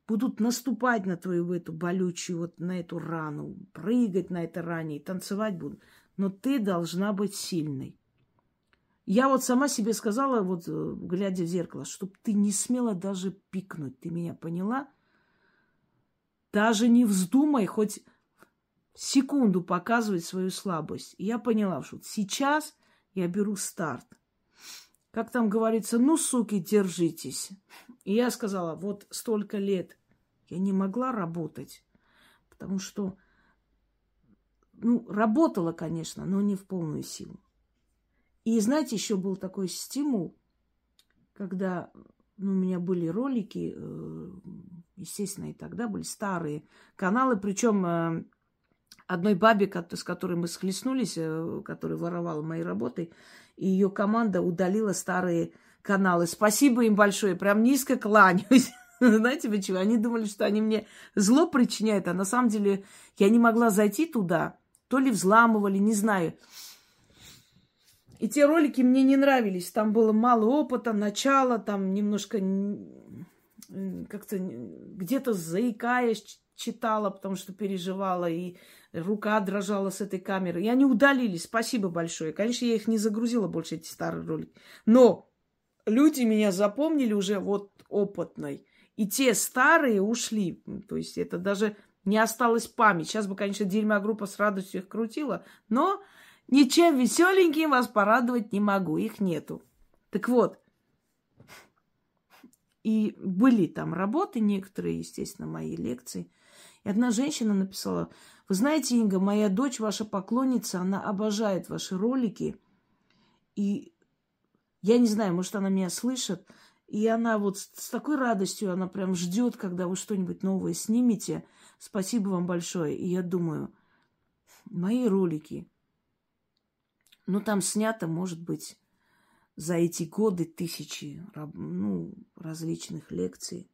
[SPEAKER 1] будут наступать на твою эту болючую, вот на эту рану, прыгать на этой ране и танцевать будут. Но ты должна быть сильной. Я вот сама себе сказала, вот э, глядя в зеркало, чтобы ты не смела даже пикнуть. Ты меня поняла? Даже не вздумай хоть секунду показывать свою слабость. И я поняла, что сейчас я беру старт как там говорится, ну, суки, держитесь. И я сказала, вот столько лет я не могла работать, потому что ну, работала, конечно, но не в полную силу. И знаете, еще был такой стимул, когда ну, у меня были ролики, э, естественно, и тогда были старые каналы, причем э, одной бабе, с которой мы схлестнулись, э, которая воровала мои работы, и ее команда удалила старые каналы. Спасибо им большое, прям низко кланяюсь. Знаете почему? Они думали, что они мне зло причиняют, а на самом деле я не могла зайти туда, то ли взламывали, не знаю. И те ролики мне не нравились. Там было мало опыта, начало, там немножко как-то где-то заикаясь читала, потому что переживала, и рука дрожала с этой камеры. И они удалились. Спасибо большое. Конечно, я их не загрузила больше, эти старые ролики. Но люди меня запомнили уже вот опытной. И те старые ушли. То есть это даже не осталась память. Сейчас бы, конечно, дерьма группа с радостью их крутила, но Ничем веселеньким вас порадовать не могу, их нету. Так вот, и были там работы некоторые, естественно, мои лекции. И одна женщина написала, вы знаете, Инга, моя дочь ваша поклонница, она обожает ваши ролики. И я не знаю, может, она меня слышит. И она вот с такой радостью, она прям ждет, когда вы что-нибудь новое снимете. Спасибо вам большое. И я думаю, мои ролики, ну, там снято, может быть, за эти годы тысячи ну, различных лекций.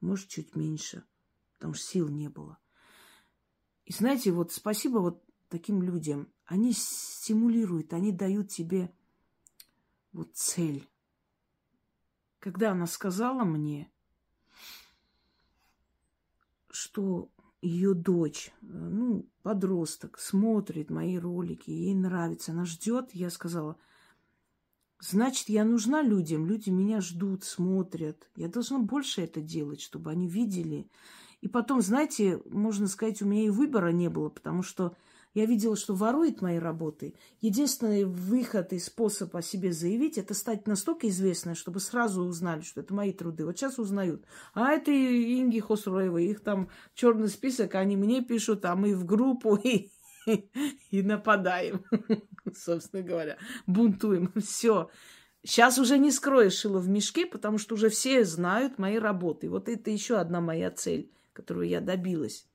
[SPEAKER 1] Может, чуть меньше, потому что сил не было. И знаете, вот спасибо вот таким людям. Они стимулируют, они дают тебе вот цель. Когда она сказала мне, что ее дочь, ну, подросток, смотрит мои ролики, ей нравится, она ждет, я сказала, значит, я нужна людям, люди меня ждут, смотрят. Я должна больше это делать, чтобы они видели. И потом, знаете, можно сказать, у меня и выбора не было, потому что я видела, что ворует мои работы. Единственный выход и способ о себе заявить, это стать настолько известной, чтобы сразу узнали, что это мои труды. Вот сейчас узнают. А это Инги Хосроевой, их там черный список, они мне пишут, а мы в группу и, и нападаем, собственно говоря, бунтуем. Все. Сейчас уже не скроешь шило в мешке, потому что уже все знают мои работы. Вот это еще одна моя цель, которую я добилась.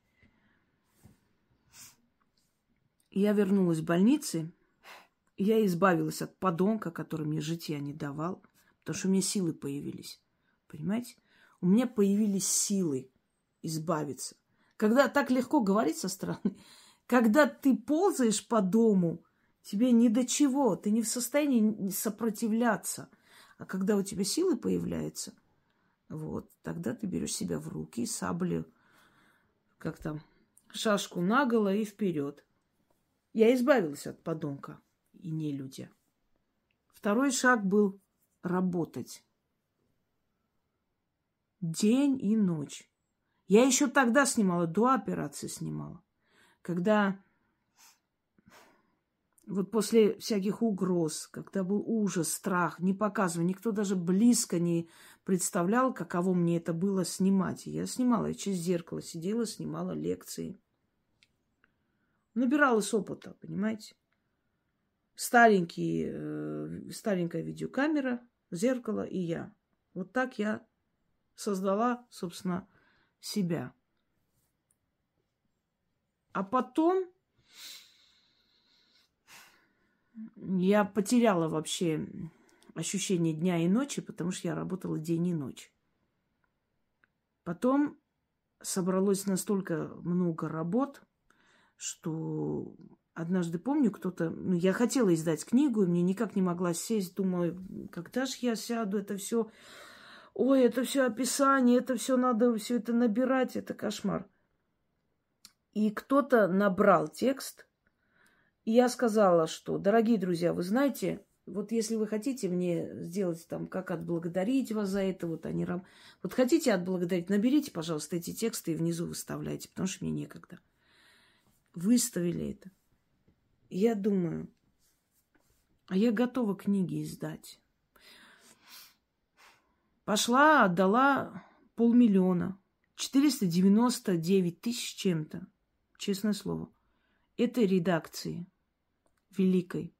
[SPEAKER 1] Я вернулась в больнице, и я избавилась от подонка, который мне житья не давал, потому что у меня силы появились. Понимаете? У меня появились силы избавиться. Когда так легко говорить со стороны, когда ты ползаешь по дому, тебе ни до чего, ты не в состоянии сопротивляться. А когда у тебя силы появляются, вот, тогда ты берешь себя в руки, саблю, как там, шашку наголо и вперед. Я избавилась от подонка и нелюдя. Второй шаг был работать. День и ночь. Я еще тогда снимала, до операции снимала. Когда вот после всяких угроз, когда был ужас, страх, не показывал, никто даже близко не представлял, каково мне это было снимать. я снимала, я через зеркало сидела, снимала лекции. Набиралась опыта, понимаете? Старенький, э, старенькая видеокамера, зеркало и я. Вот так я создала, собственно, себя. А потом я потеряла вообще ощущение дня и ночи, потому что я работала день и ночь. Потом собралось настолько много работ – что однажды помню, кто-то... Ну, я хотела издать книгу, и мне никак не могла сесть. Думаю, когда же я сяду, это все... Ой, это все описание, это все надо все это набирать, это кошмар. И кто-то набрал текст, и я сказала, что, дорогие друзья, вы знаете, вот если вы хотите мне сделать там, как отблагодарить вас за это, вот они... Вот хотите отблагодарить, наберите, пожалуйста, эти тексты и внизу выставляйте, потому что мне некогда выставили это. Я думаю, а я готова книги издать. Пошла, отдала полмиллиона. 499 тысяч чем-то. Честное слово. этой редакции великой,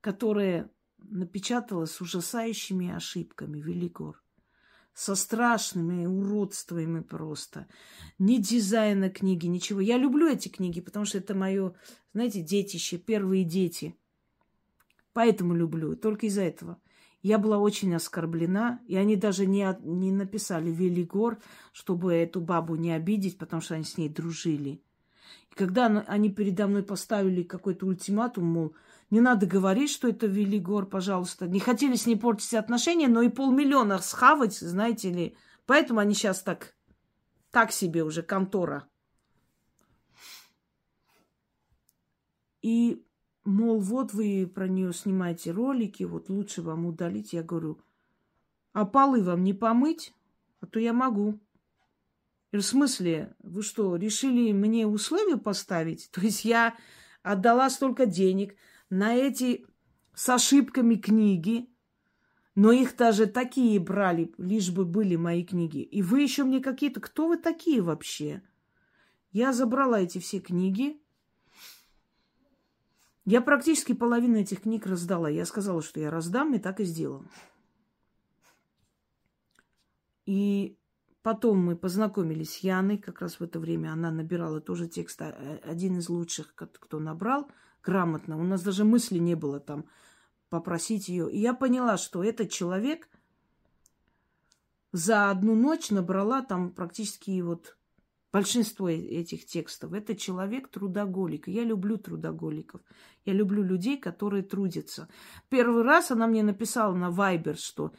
[SPEAKER 1] которая напечатала с ужасающими ошибками Велигор со страшными уродствами просто. Ни дизайна книги, ничего. Я люблю эти книги, потому что это мое, знаете, детище, первые дети. Поэтому люблю, только из-за этого. Я была очень оскорблена, и они даже не, не написали Велигор, чтобы эту бабу не обидеть, потому что они с ней дружили. И когда они передо мной поставили какой-то ультиматум, мол, не надо говорить, что это Велигор, пожалуйста. Не хотели с ней портить отношения, но и полмиллиона схавать, знаете ли. Поэтому они сейчас так, так себе уже контора. И, мол, вот вы про нее снимаете ролики, вот лучше вам удалить. Я говорю, а полы вам не помыть? А то я могу. В смысле, вы что, решили мне условия поставить? То есть я отдала столько денег, на эти с ошибками книги, но их даже такие брали, лишь бы были мои книги. И вы еще мне какие-то... Кто вы такие вообще? Я забрала эти все книги. Я практически половину этих книг раздала. Я сказала, что я раздам, и так и сделала. И потом мы познакомились с Яной. Как раз в это время она набирала тоже текст. А, один из лучших, кто набрал – грамотно. У нас даже мысли не было там попросить ее. И я поняла, что этот человек за одну ночь набрала там практически вот большинство э, этих текстов. Это человек трудоголик. Я люблю трудоголиков. Я люблю людей, которые трудятся. Первый раз она мне написала на Вайбер, что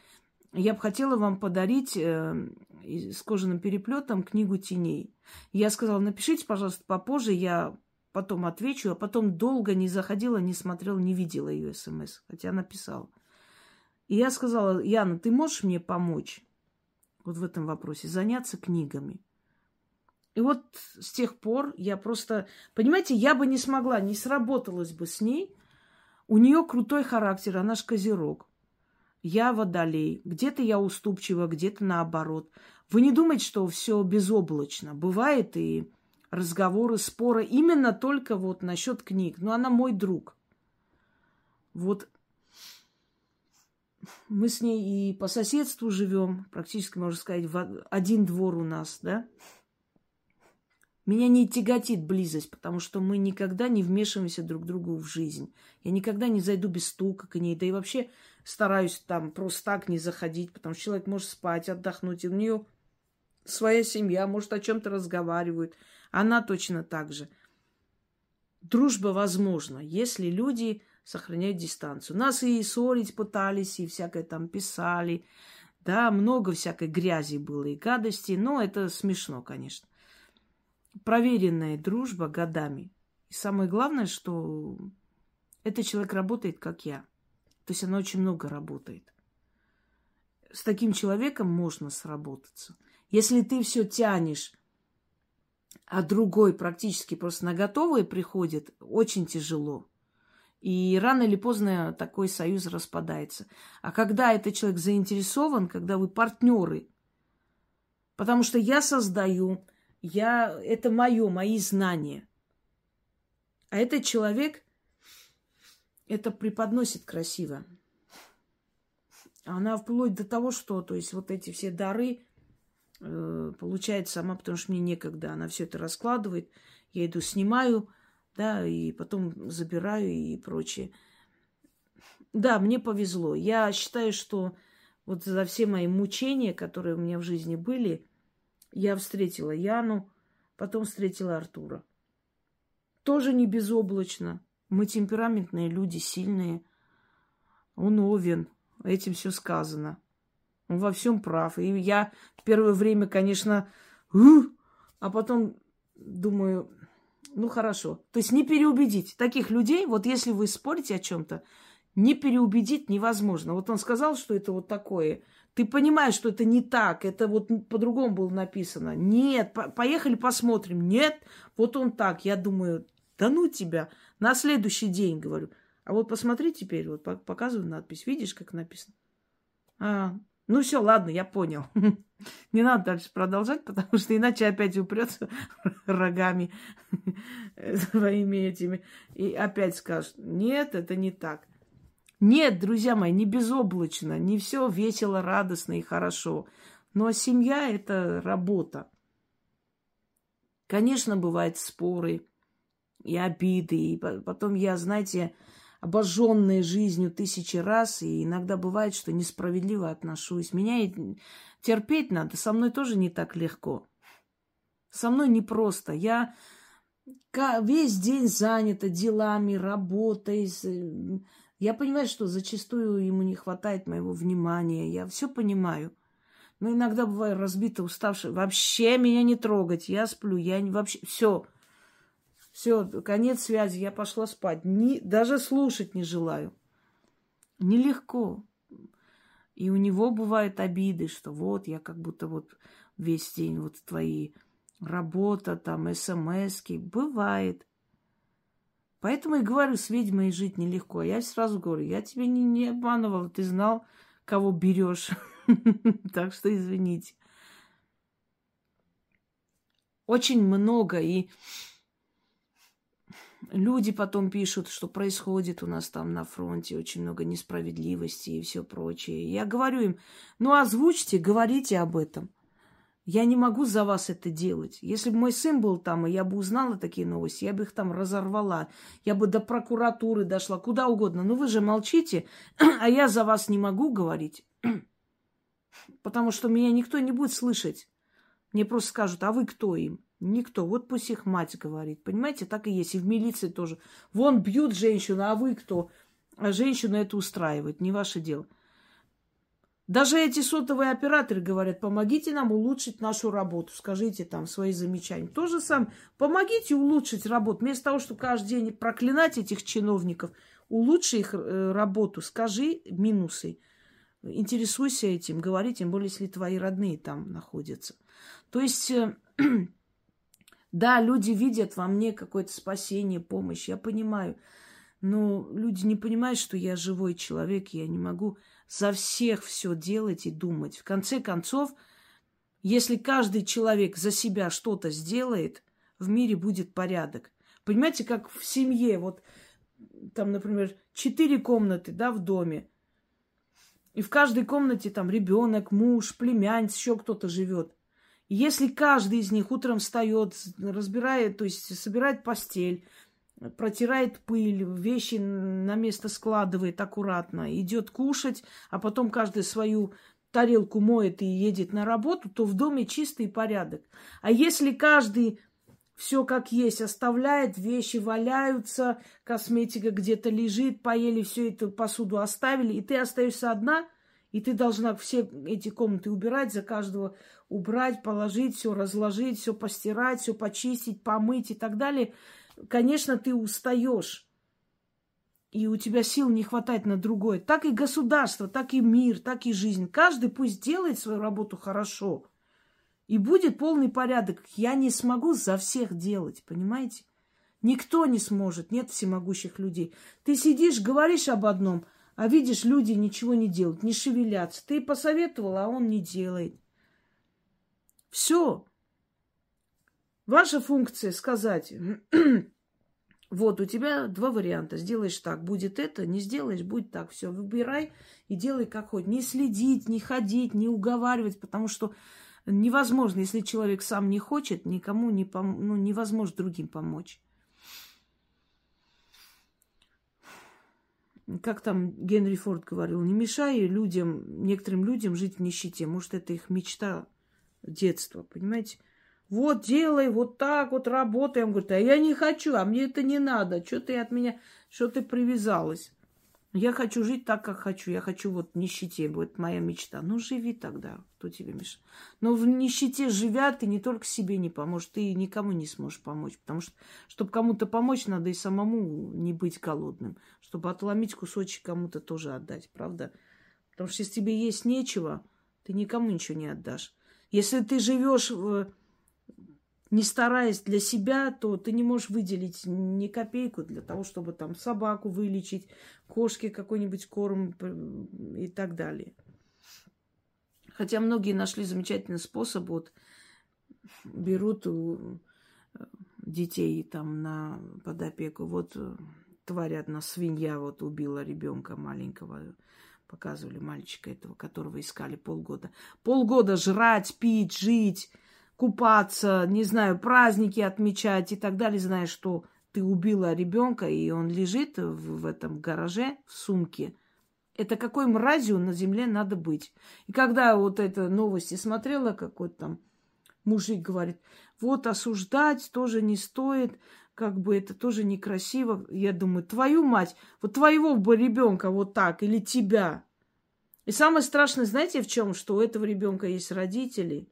[SPEAKER 1] я бы хотела вам подарить э, с кожаным переплетом книгу теней. Я сказала, напишите, пожалуйста, попозже, я потом отвечу, а потом долго не заходила, не смотрела, не видела ее смс, хотя написала. И я сказала, Яна, ты можешь мне помочь вот в этом вопросе, заняться книгами? И вот с тех пор я просто, понимаете, я бы не смогла, не сработалась бы с ней. У нее крутой характер, она ж козерог. Я водолей. Где-то я уступчива, где-то наоборот. Вы не думайте, что все безоблачно. Бывает и разговоры, споры именно только вот насчет книг. Но она мой друг. Вот мы с ней и по соседству живем, практически, можно сказать, в один двор у нас, да. Меня не тяготит близость, потому что мы никогда не вмешиваемся друг другу в жизнь. Я никогда не зайду без стука к ней, да и вообще стараюсь там просто так не заходить, потому что человек может спать, отдохнуть, и у нее своя семья, может, о чем-то разговаривают. Она точно так же. Дружба возможна, если люди сохраняют дистанцию. Нас и ссорить пытались, и всякое там писали. Да, много всякой грязи было и гадости, но это смешно, конечно. Проверенная дружба годами. И самое главное, что этот человек работает, как я. То есть она очень много работает. С таким человеком можно сработаться. Если ты все тянешь а другой практически просто на готовое приходит, очень тяжело. И рано или поздно такой союз распадается. А когда этот человек заинтересован, когда вы партнеры, потому что я создаю, я, это мое, мои знания. А этот человек это преподносит красиво. Она вплоть до того, что, то есть вот эти все дары, э, получает сама, потому что мне некогда. Она все это раскладывает. Я иду, снимаю, да, и потом забираю и прочее. Да, мне повезло. Я считаю, что вот за все мои мучения, которые у меня в жизни были, я встретила Яну, потом встретила Артура. Тоже не безоблачно. Мы темпераментные люди, сильные. Он овен. Этим все сказано. Он во всем прав. И я первое время, конечно, а потом думаю, ну хорошо. То есть не переубедить таких людей, вот если вы спорите о чем-то, не переубедить невозможно. Вот он сказал, что это вот такое. Ты понимаешь, что это не так, это вот по-другому было написано. Нет, по поехали посмотрим. Нет, вот он так. Я думаю, да ну тебя. На следующий день говорю. А вот посмотри теперь, вот показываю надпись. Видишь, как написано? А, Ну все, ладно, я понял. Не надо дальше продолжать, потому что иначе опять упрется рогами своими этими и опять скажет, нет, это не так. Нет, друзья мои, не безоблачно, не все весело, радостно и хорошо. Но семья – это работа. Конечно, бывают споры и обиды. И потом я, знаете, обожженная жизнью тысячи раз, и иногда бывает, что несправедливо отношусь. Меня терпеть надо, со мной тоже не так легко. Со мной непросто. Я весь день занята делами, работой. Я понимаю, что зачастую ему не хватает моего внимания. Я все понимаю. Но иногда бываю разбита, уставшая. Вообще меня не трогать. Я сплю. Я вообще... Все. Все, конец связи. Я пошла спать. Ни, даже слушать не желаю. Нелегко. И у него бывают обиды, что вот я как будто вот весь день вот твои работа, там, смски. Бывает. Поэтому и говорю, с ведьмой жить нелегко. Я сразу говорю, я тебя не, не обманывала, ты знал, кого берешь. Так что извините. Очень много. И люди потом пишут, что происходит у нас там на фронте, очень много несправедливости и все прочее. Я говорю им, ну озвучьте, говорите об этом. Я не могу за вас это делать. Если бы мой сын был там, и я бы узнала такие новости, я бы их там разорвала. Я бы до прокуратуры дошла, куда угодно. Но вы же молчите, а я за вас не могу говорить. Потому что меня никто не будет слышать. Мне просто скажут, а вы кто им? Никто. Вот пусть их мать говорит. Понимаете, так и есть. И в милиции тоже. Вон бьют женщину, а вы кто? А женщину это устраивает. Не ваше дело. Даже эти сотовые операторы говорят, помогите нам улучшить нашу работу, скажите там свои замечания. То же самое, помогите улучшить работу. Вместо того, чтобы каждый день проклинать этих чиновников, улучши их э, работу, скажи минусы, интересуйся этим, говори, тем более, если твои родные там находятся. То есть, э, да, люди видят во мне какое-то спасение, помощь, я понимаю. Но люди не понимают, что я живой человек, я не могу за всех все делать и думать. В конце концов, если каждый человек за себя что-то сделает, в мире будет порядок. Понимаете, как в семье, вот там, например, четыре комнаты, да, в доме, и в каждой комнате там ребенок, муж, племянница, еще кто-то живет. Если каждый из них утром встает, разбирает, то есть собирает постель, протирает пыль, вещи на место складывает аккуратно, идет кушать, а потом каждый свою тарелку моет и едет на работу, то в доме чистый порядок. А если каждый все как есть оставляет, вещи валяются, косметика где-то лежит, поели всю эту посуду оставили, и ты остаешься одна, и ты должна все эти комнаты убирать, за каждого убрать, положить, все разложить, все постирать, все почистить, помыть и так далее – конечно, ты устаешь, и у тебя сил не хватает на другое. Так и государство, так и мир, так и жизнь. Каждый пусть делает свою работу хорошо. И будет полный порядок. Я не смогу за всех делать, понимаете? Никто не сможет, нет всемогущих людей. Ты сидишь, говоришь об одном, а видишь, люди ничего не делают, не шевелятся. Ты посоветовал, а он не делает. Все. Ваша функция сказать, вот у тебя два варианта. Сделаешь так, будет это, не сделаешь, будет так. Все, выбирай и делай как хоть. Не следить, не ходить, не уговаривать, потому что невозможно, если человек сам не хочет, никому не пом... ну, невозможно другим помочь. Как там Генри Форд говорил, не мешай людям, некоторым людям жить в нищете. Может, это их мечта детства, понимаете? Вот делай, вот так вот работай. Он говорит, а я не хочу, а мне это не надо. Что ты от меня, что ты привязалась? Я хочу жить так, как хочу. Я хочу вот в нищете, будет моя мечта. Ну, живи тогда, кто тебе мешает. Но в нищете живя, ты не только себе не поможешь, ты никому не сможешь помочь. Потому что, чтобы кому-то помочь, надо и самому не быть голодным. Чтобы отломить кусочек кому-то тоже отдать, правда? Потому что если тебе есть нечего, ты никому ничего не отдашь. Если ты живешь не стараясь для себя, то ты не можешь выделить ни копейку для того, чтобы там собаку вылечить, кошке какой-нибудь корм и так далее. Хотя многие нашли замечательный способ, вот берут у э, детей там на под опеку. Вот э, тварь одна, свинья, вот убила ребенка маленького. Показывали мальчика этого, которого искали полгода. Полгода жрать, пить, жить, купаться, не знаю, праздники отмечать и так далее, зная, что ты убила ребенка, и он лежит в, в этом гараже, в сумке. Это какой мразью на земле надо быть. И когда вот это новости смотрела, какой-то там мужик говорит, вот осуждать тоже не стоит, как бы это тоже некрасиво. Я думаю, твою мать, вот твоего бы ребенка вот так или тебя. И самое страшное, знаете, в чем? Что у этого ребенка есть родители,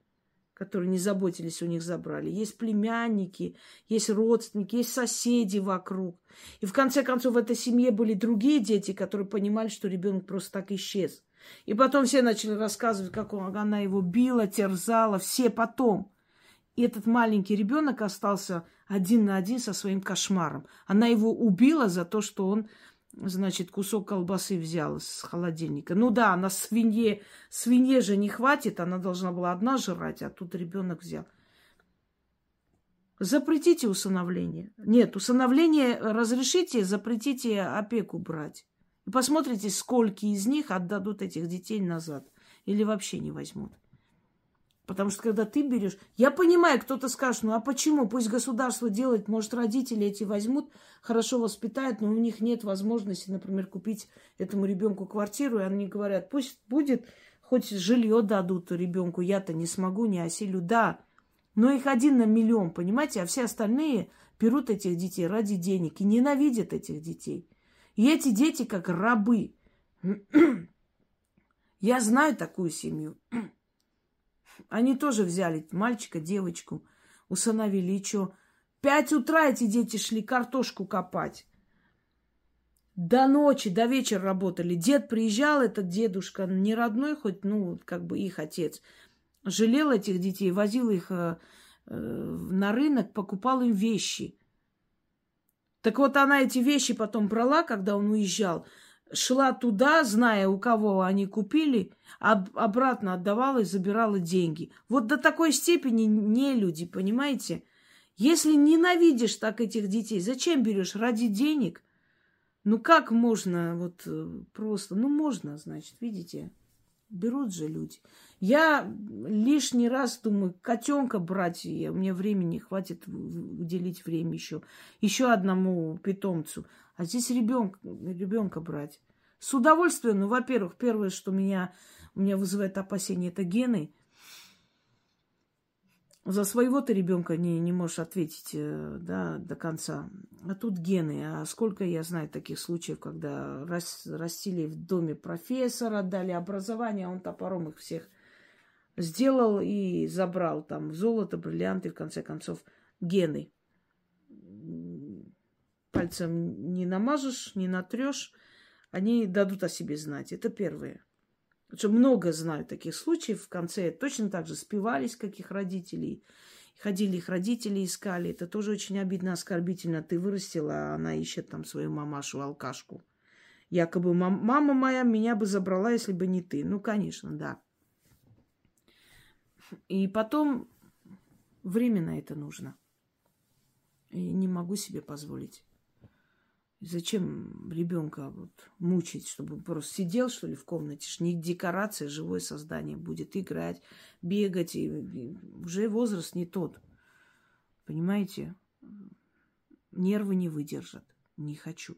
[SPEAKER 1] которые не заботились, у них забрали. Есть племянники, есть родственники, есть соседи вокруг. И в конце концов в этой семье были другие дети, которые понимали, что ребенок просто так исчез. И потом все начали рассказывать, как он, она его била, терзала, все потом. И этот маленький ребенок остался один на один со своим кошмаром. Она его убила за то, что он, значит, кусок колбасы взял с холодильника. Ну да, на свинье, свинье же не хватит, она должна была одна жрать, а тут ребенок взял. Запретите усыновление. Нет, усыновление разрешите, запретите опеку брать. И посмотрите, сколько из них отдадут этих детей назад. Или вообще не возьмут. Потому что когда ты берешь... Я понимаю, кто-то скажет, ну а почему? Пусть государство делает, может, родители эти возьмут, хорошо воспитают, но у них нет возможности, например, купить этому ребенку квартиру, и они говорят, пусть будет, хоть жилье дадут ребенку, я-то не смогу, не осилю. Да, но их один на миллион, понимаете? А все остальные берут этих детей ради денег и ненавидят этих детей. И эти дети как рабы. Я знаю такую семью. Они тоже взяли мальчика, девочку, усыновили. И что? Пять утра эти дети шли картошку копать. До ночи, до вечера работали. Дед приезжал, этот дедушка, не родной, хоть, ну, как бы их отец. Жалел этих детей, возил их э, э, на рынок, покупал им вещи. Так вот, она эти вещи потом брала, когда он уезжал – шла туда, зная, у кого они купили, а обратно отдавала и забирала деньги. Вот до такой степени не люди, понимаете? Если ненавидишь так этих детей, зачем берешь? Ради денег? Ну как можно вот э, просто? Ну можно, значит, видите? Берут же люди. Я лишний раз думаю, котенка брать, я, у меня времени хватит уделить время еще, еще одному питомцу. А здесь ребенка, ребенка брать. С удовольствием, ну, во-первых, первое, что меня, меня вызывает опасение, это гены. За своего ты ребенка не, не можешь ответить э, да, до конца. А тут гены. А сколько я знаю таких случаев, когда рас, растили в доме профессора, дали образование, а он топором их всех сделал и забрал там золото, бриллианты, в конце концов, гены пальцем не намажешь, не натрешь, они дадут о себе знать. Это первое. Потому что много знаю таких случаев. В конце точно так же спивались каких родителей. Ходили их родители, искали. Это тоже очень обидно, оскорбительно. Ты вырастила, а она ищет там свою мамашу, алкашку. Якобы мама моя меня бы забрала, если бы не ты. Ну, конечно, да. И потом временно это нужно. И не могу себе позволить. Зачем ребенка вот мучить, чтобы просто сидел, что ли, в комнате? Ж не декорация, живое создание будет играть, бегать. И, и уже возраст не тот. Понимаете? Нервы не выдержат. Не хочу.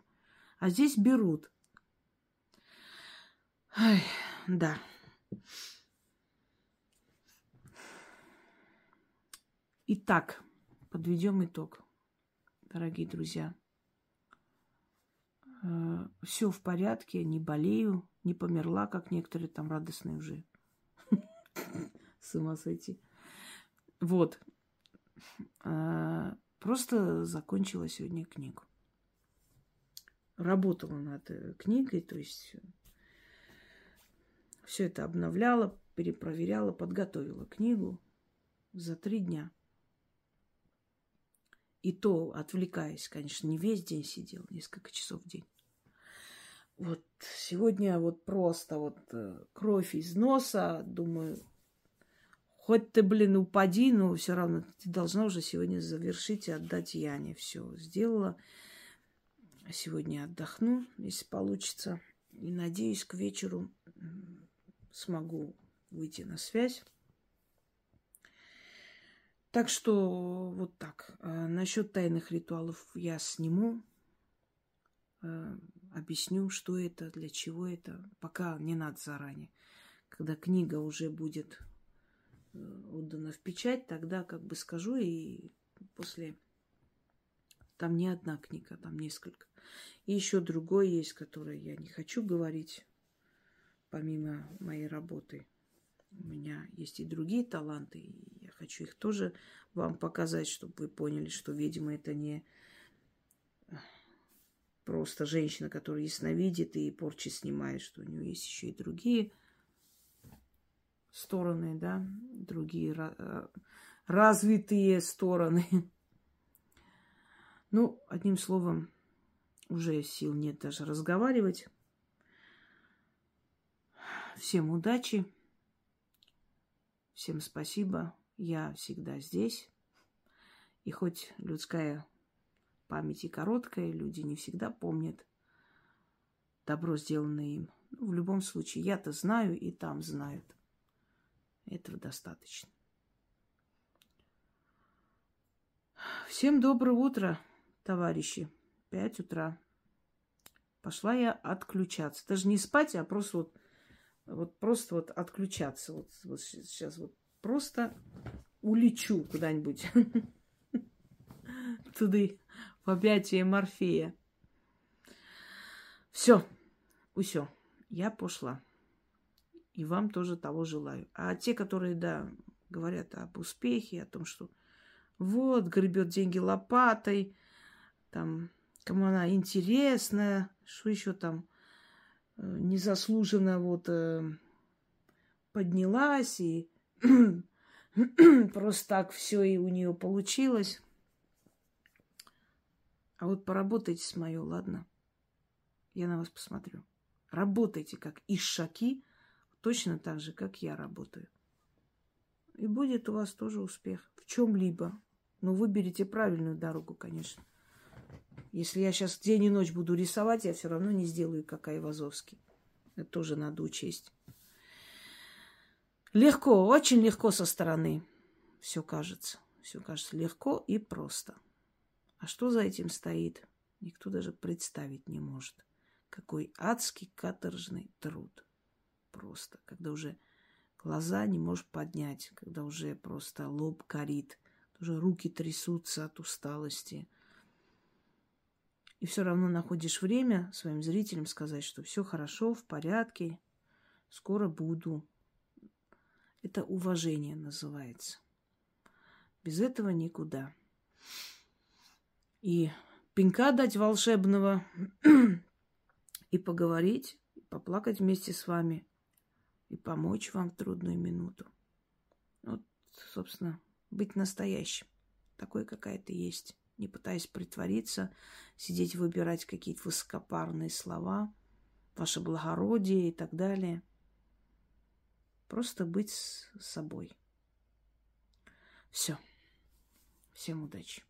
[SPEAKER 1] А здесь берут. Ай, да. Итак, подведем итог, дорогие друзья. Э, все в порядке, не болею, не померла, как некоторые там радостные уже. С ума сойти. Вот. Э, просто закончила сегодня книгу. Работала над э, книгой, то есть все это обновляла, перепроверяла, подготовила книгу за три дня. И то отвлекаясь, конечно, не весь день сидел, несколько часов в день. Вот сегодня вот просто вот э, кровь из носа, думаю, хоть ты, блин, упади, но все равно ты должна уже сегодня завершить и отдать Яне. Все сделала. Сегодня отдохну, если получится. И надеюсь, к вечеру смогу выйти на связь. Так что вот так. А насчет тайных ритуалов я сниму, а, объясню, что это, для чего это. Пока не надо заранее. Когда книга уже будет э, отдана в печать, тогда как бы скажу и после... Там не одна книга, там несколько. И еще другой есть, который я не хочу говорить, помимо моей работы. У меня есть и другие таланты, и я хочу их тоже вам показать, чтобы вы поняли, что, видимо, это не просто женщина, которая ясновидит и порчи снимает, что у нее есть еще и другие стороны, да, другие э, развитые стороны. Ну, одним словом, уже сил нет даже разговаривать. Всем удачи. Всем спасибо. Я всегда здесь. И хоть людская память и короткая, люди не всегда помнят добро, сделанное им. Ну, в любом случае, я-то знаю, и там знают. Этого достаточно. Всем доброе утро, товарищи. Пять утра. Пошла я отключаться. Даже не спать, а просто вот, вот просто вот отключаться. Вот, вот сейчас вот просто улечу куда-нибудь туда, в объятия Морфея. Все, усё, я пошла. И вам тоже того желаю. А те, которые, да, говорят об успехе, о том, что вот, гребет деньги лопатой, там, кому она интересная, что еще там э, незаслуженно вот э, поднялась и просто так все и у нее получилось. А вот поработайте с мое, ладно? Я на вас посмотрю. Работайте как ишаки, точно так же, как я работаю. И будет у вас тоже успех в чем-либо. Но выберите правильную дорогу, конечно. Если я сейчас день и ночь буду рисовать, я все равно не сделаю, как Айвазовский. Это тоже надо учесть. Легко, очень легко со стороны. Все кажется. Все кажется легко и просто. А что за этим стоит, никто даже представить не может. Какой адский каторжный труд. Просто, когда уже глаза не можешь поднять, когда уже просто лоб горит, уже руки трясутся от усталости – и все равно находишь время своим зрителям сказать, что все хорошо, в порядке, скоро буду. Это уважение называется. Без этого никуда. И пинка дать волшебного, и поговорить, и поплакать вместе с вами, и помочь вам в трудную минуту. Вот, собственно, быть настоящим, такой, какая ты есть не пытаясь притвориться, сидеть выбирать какие-то высокопарные слова, ваше благородие и так далее. Просто быть с собой. Все. Всем удачи.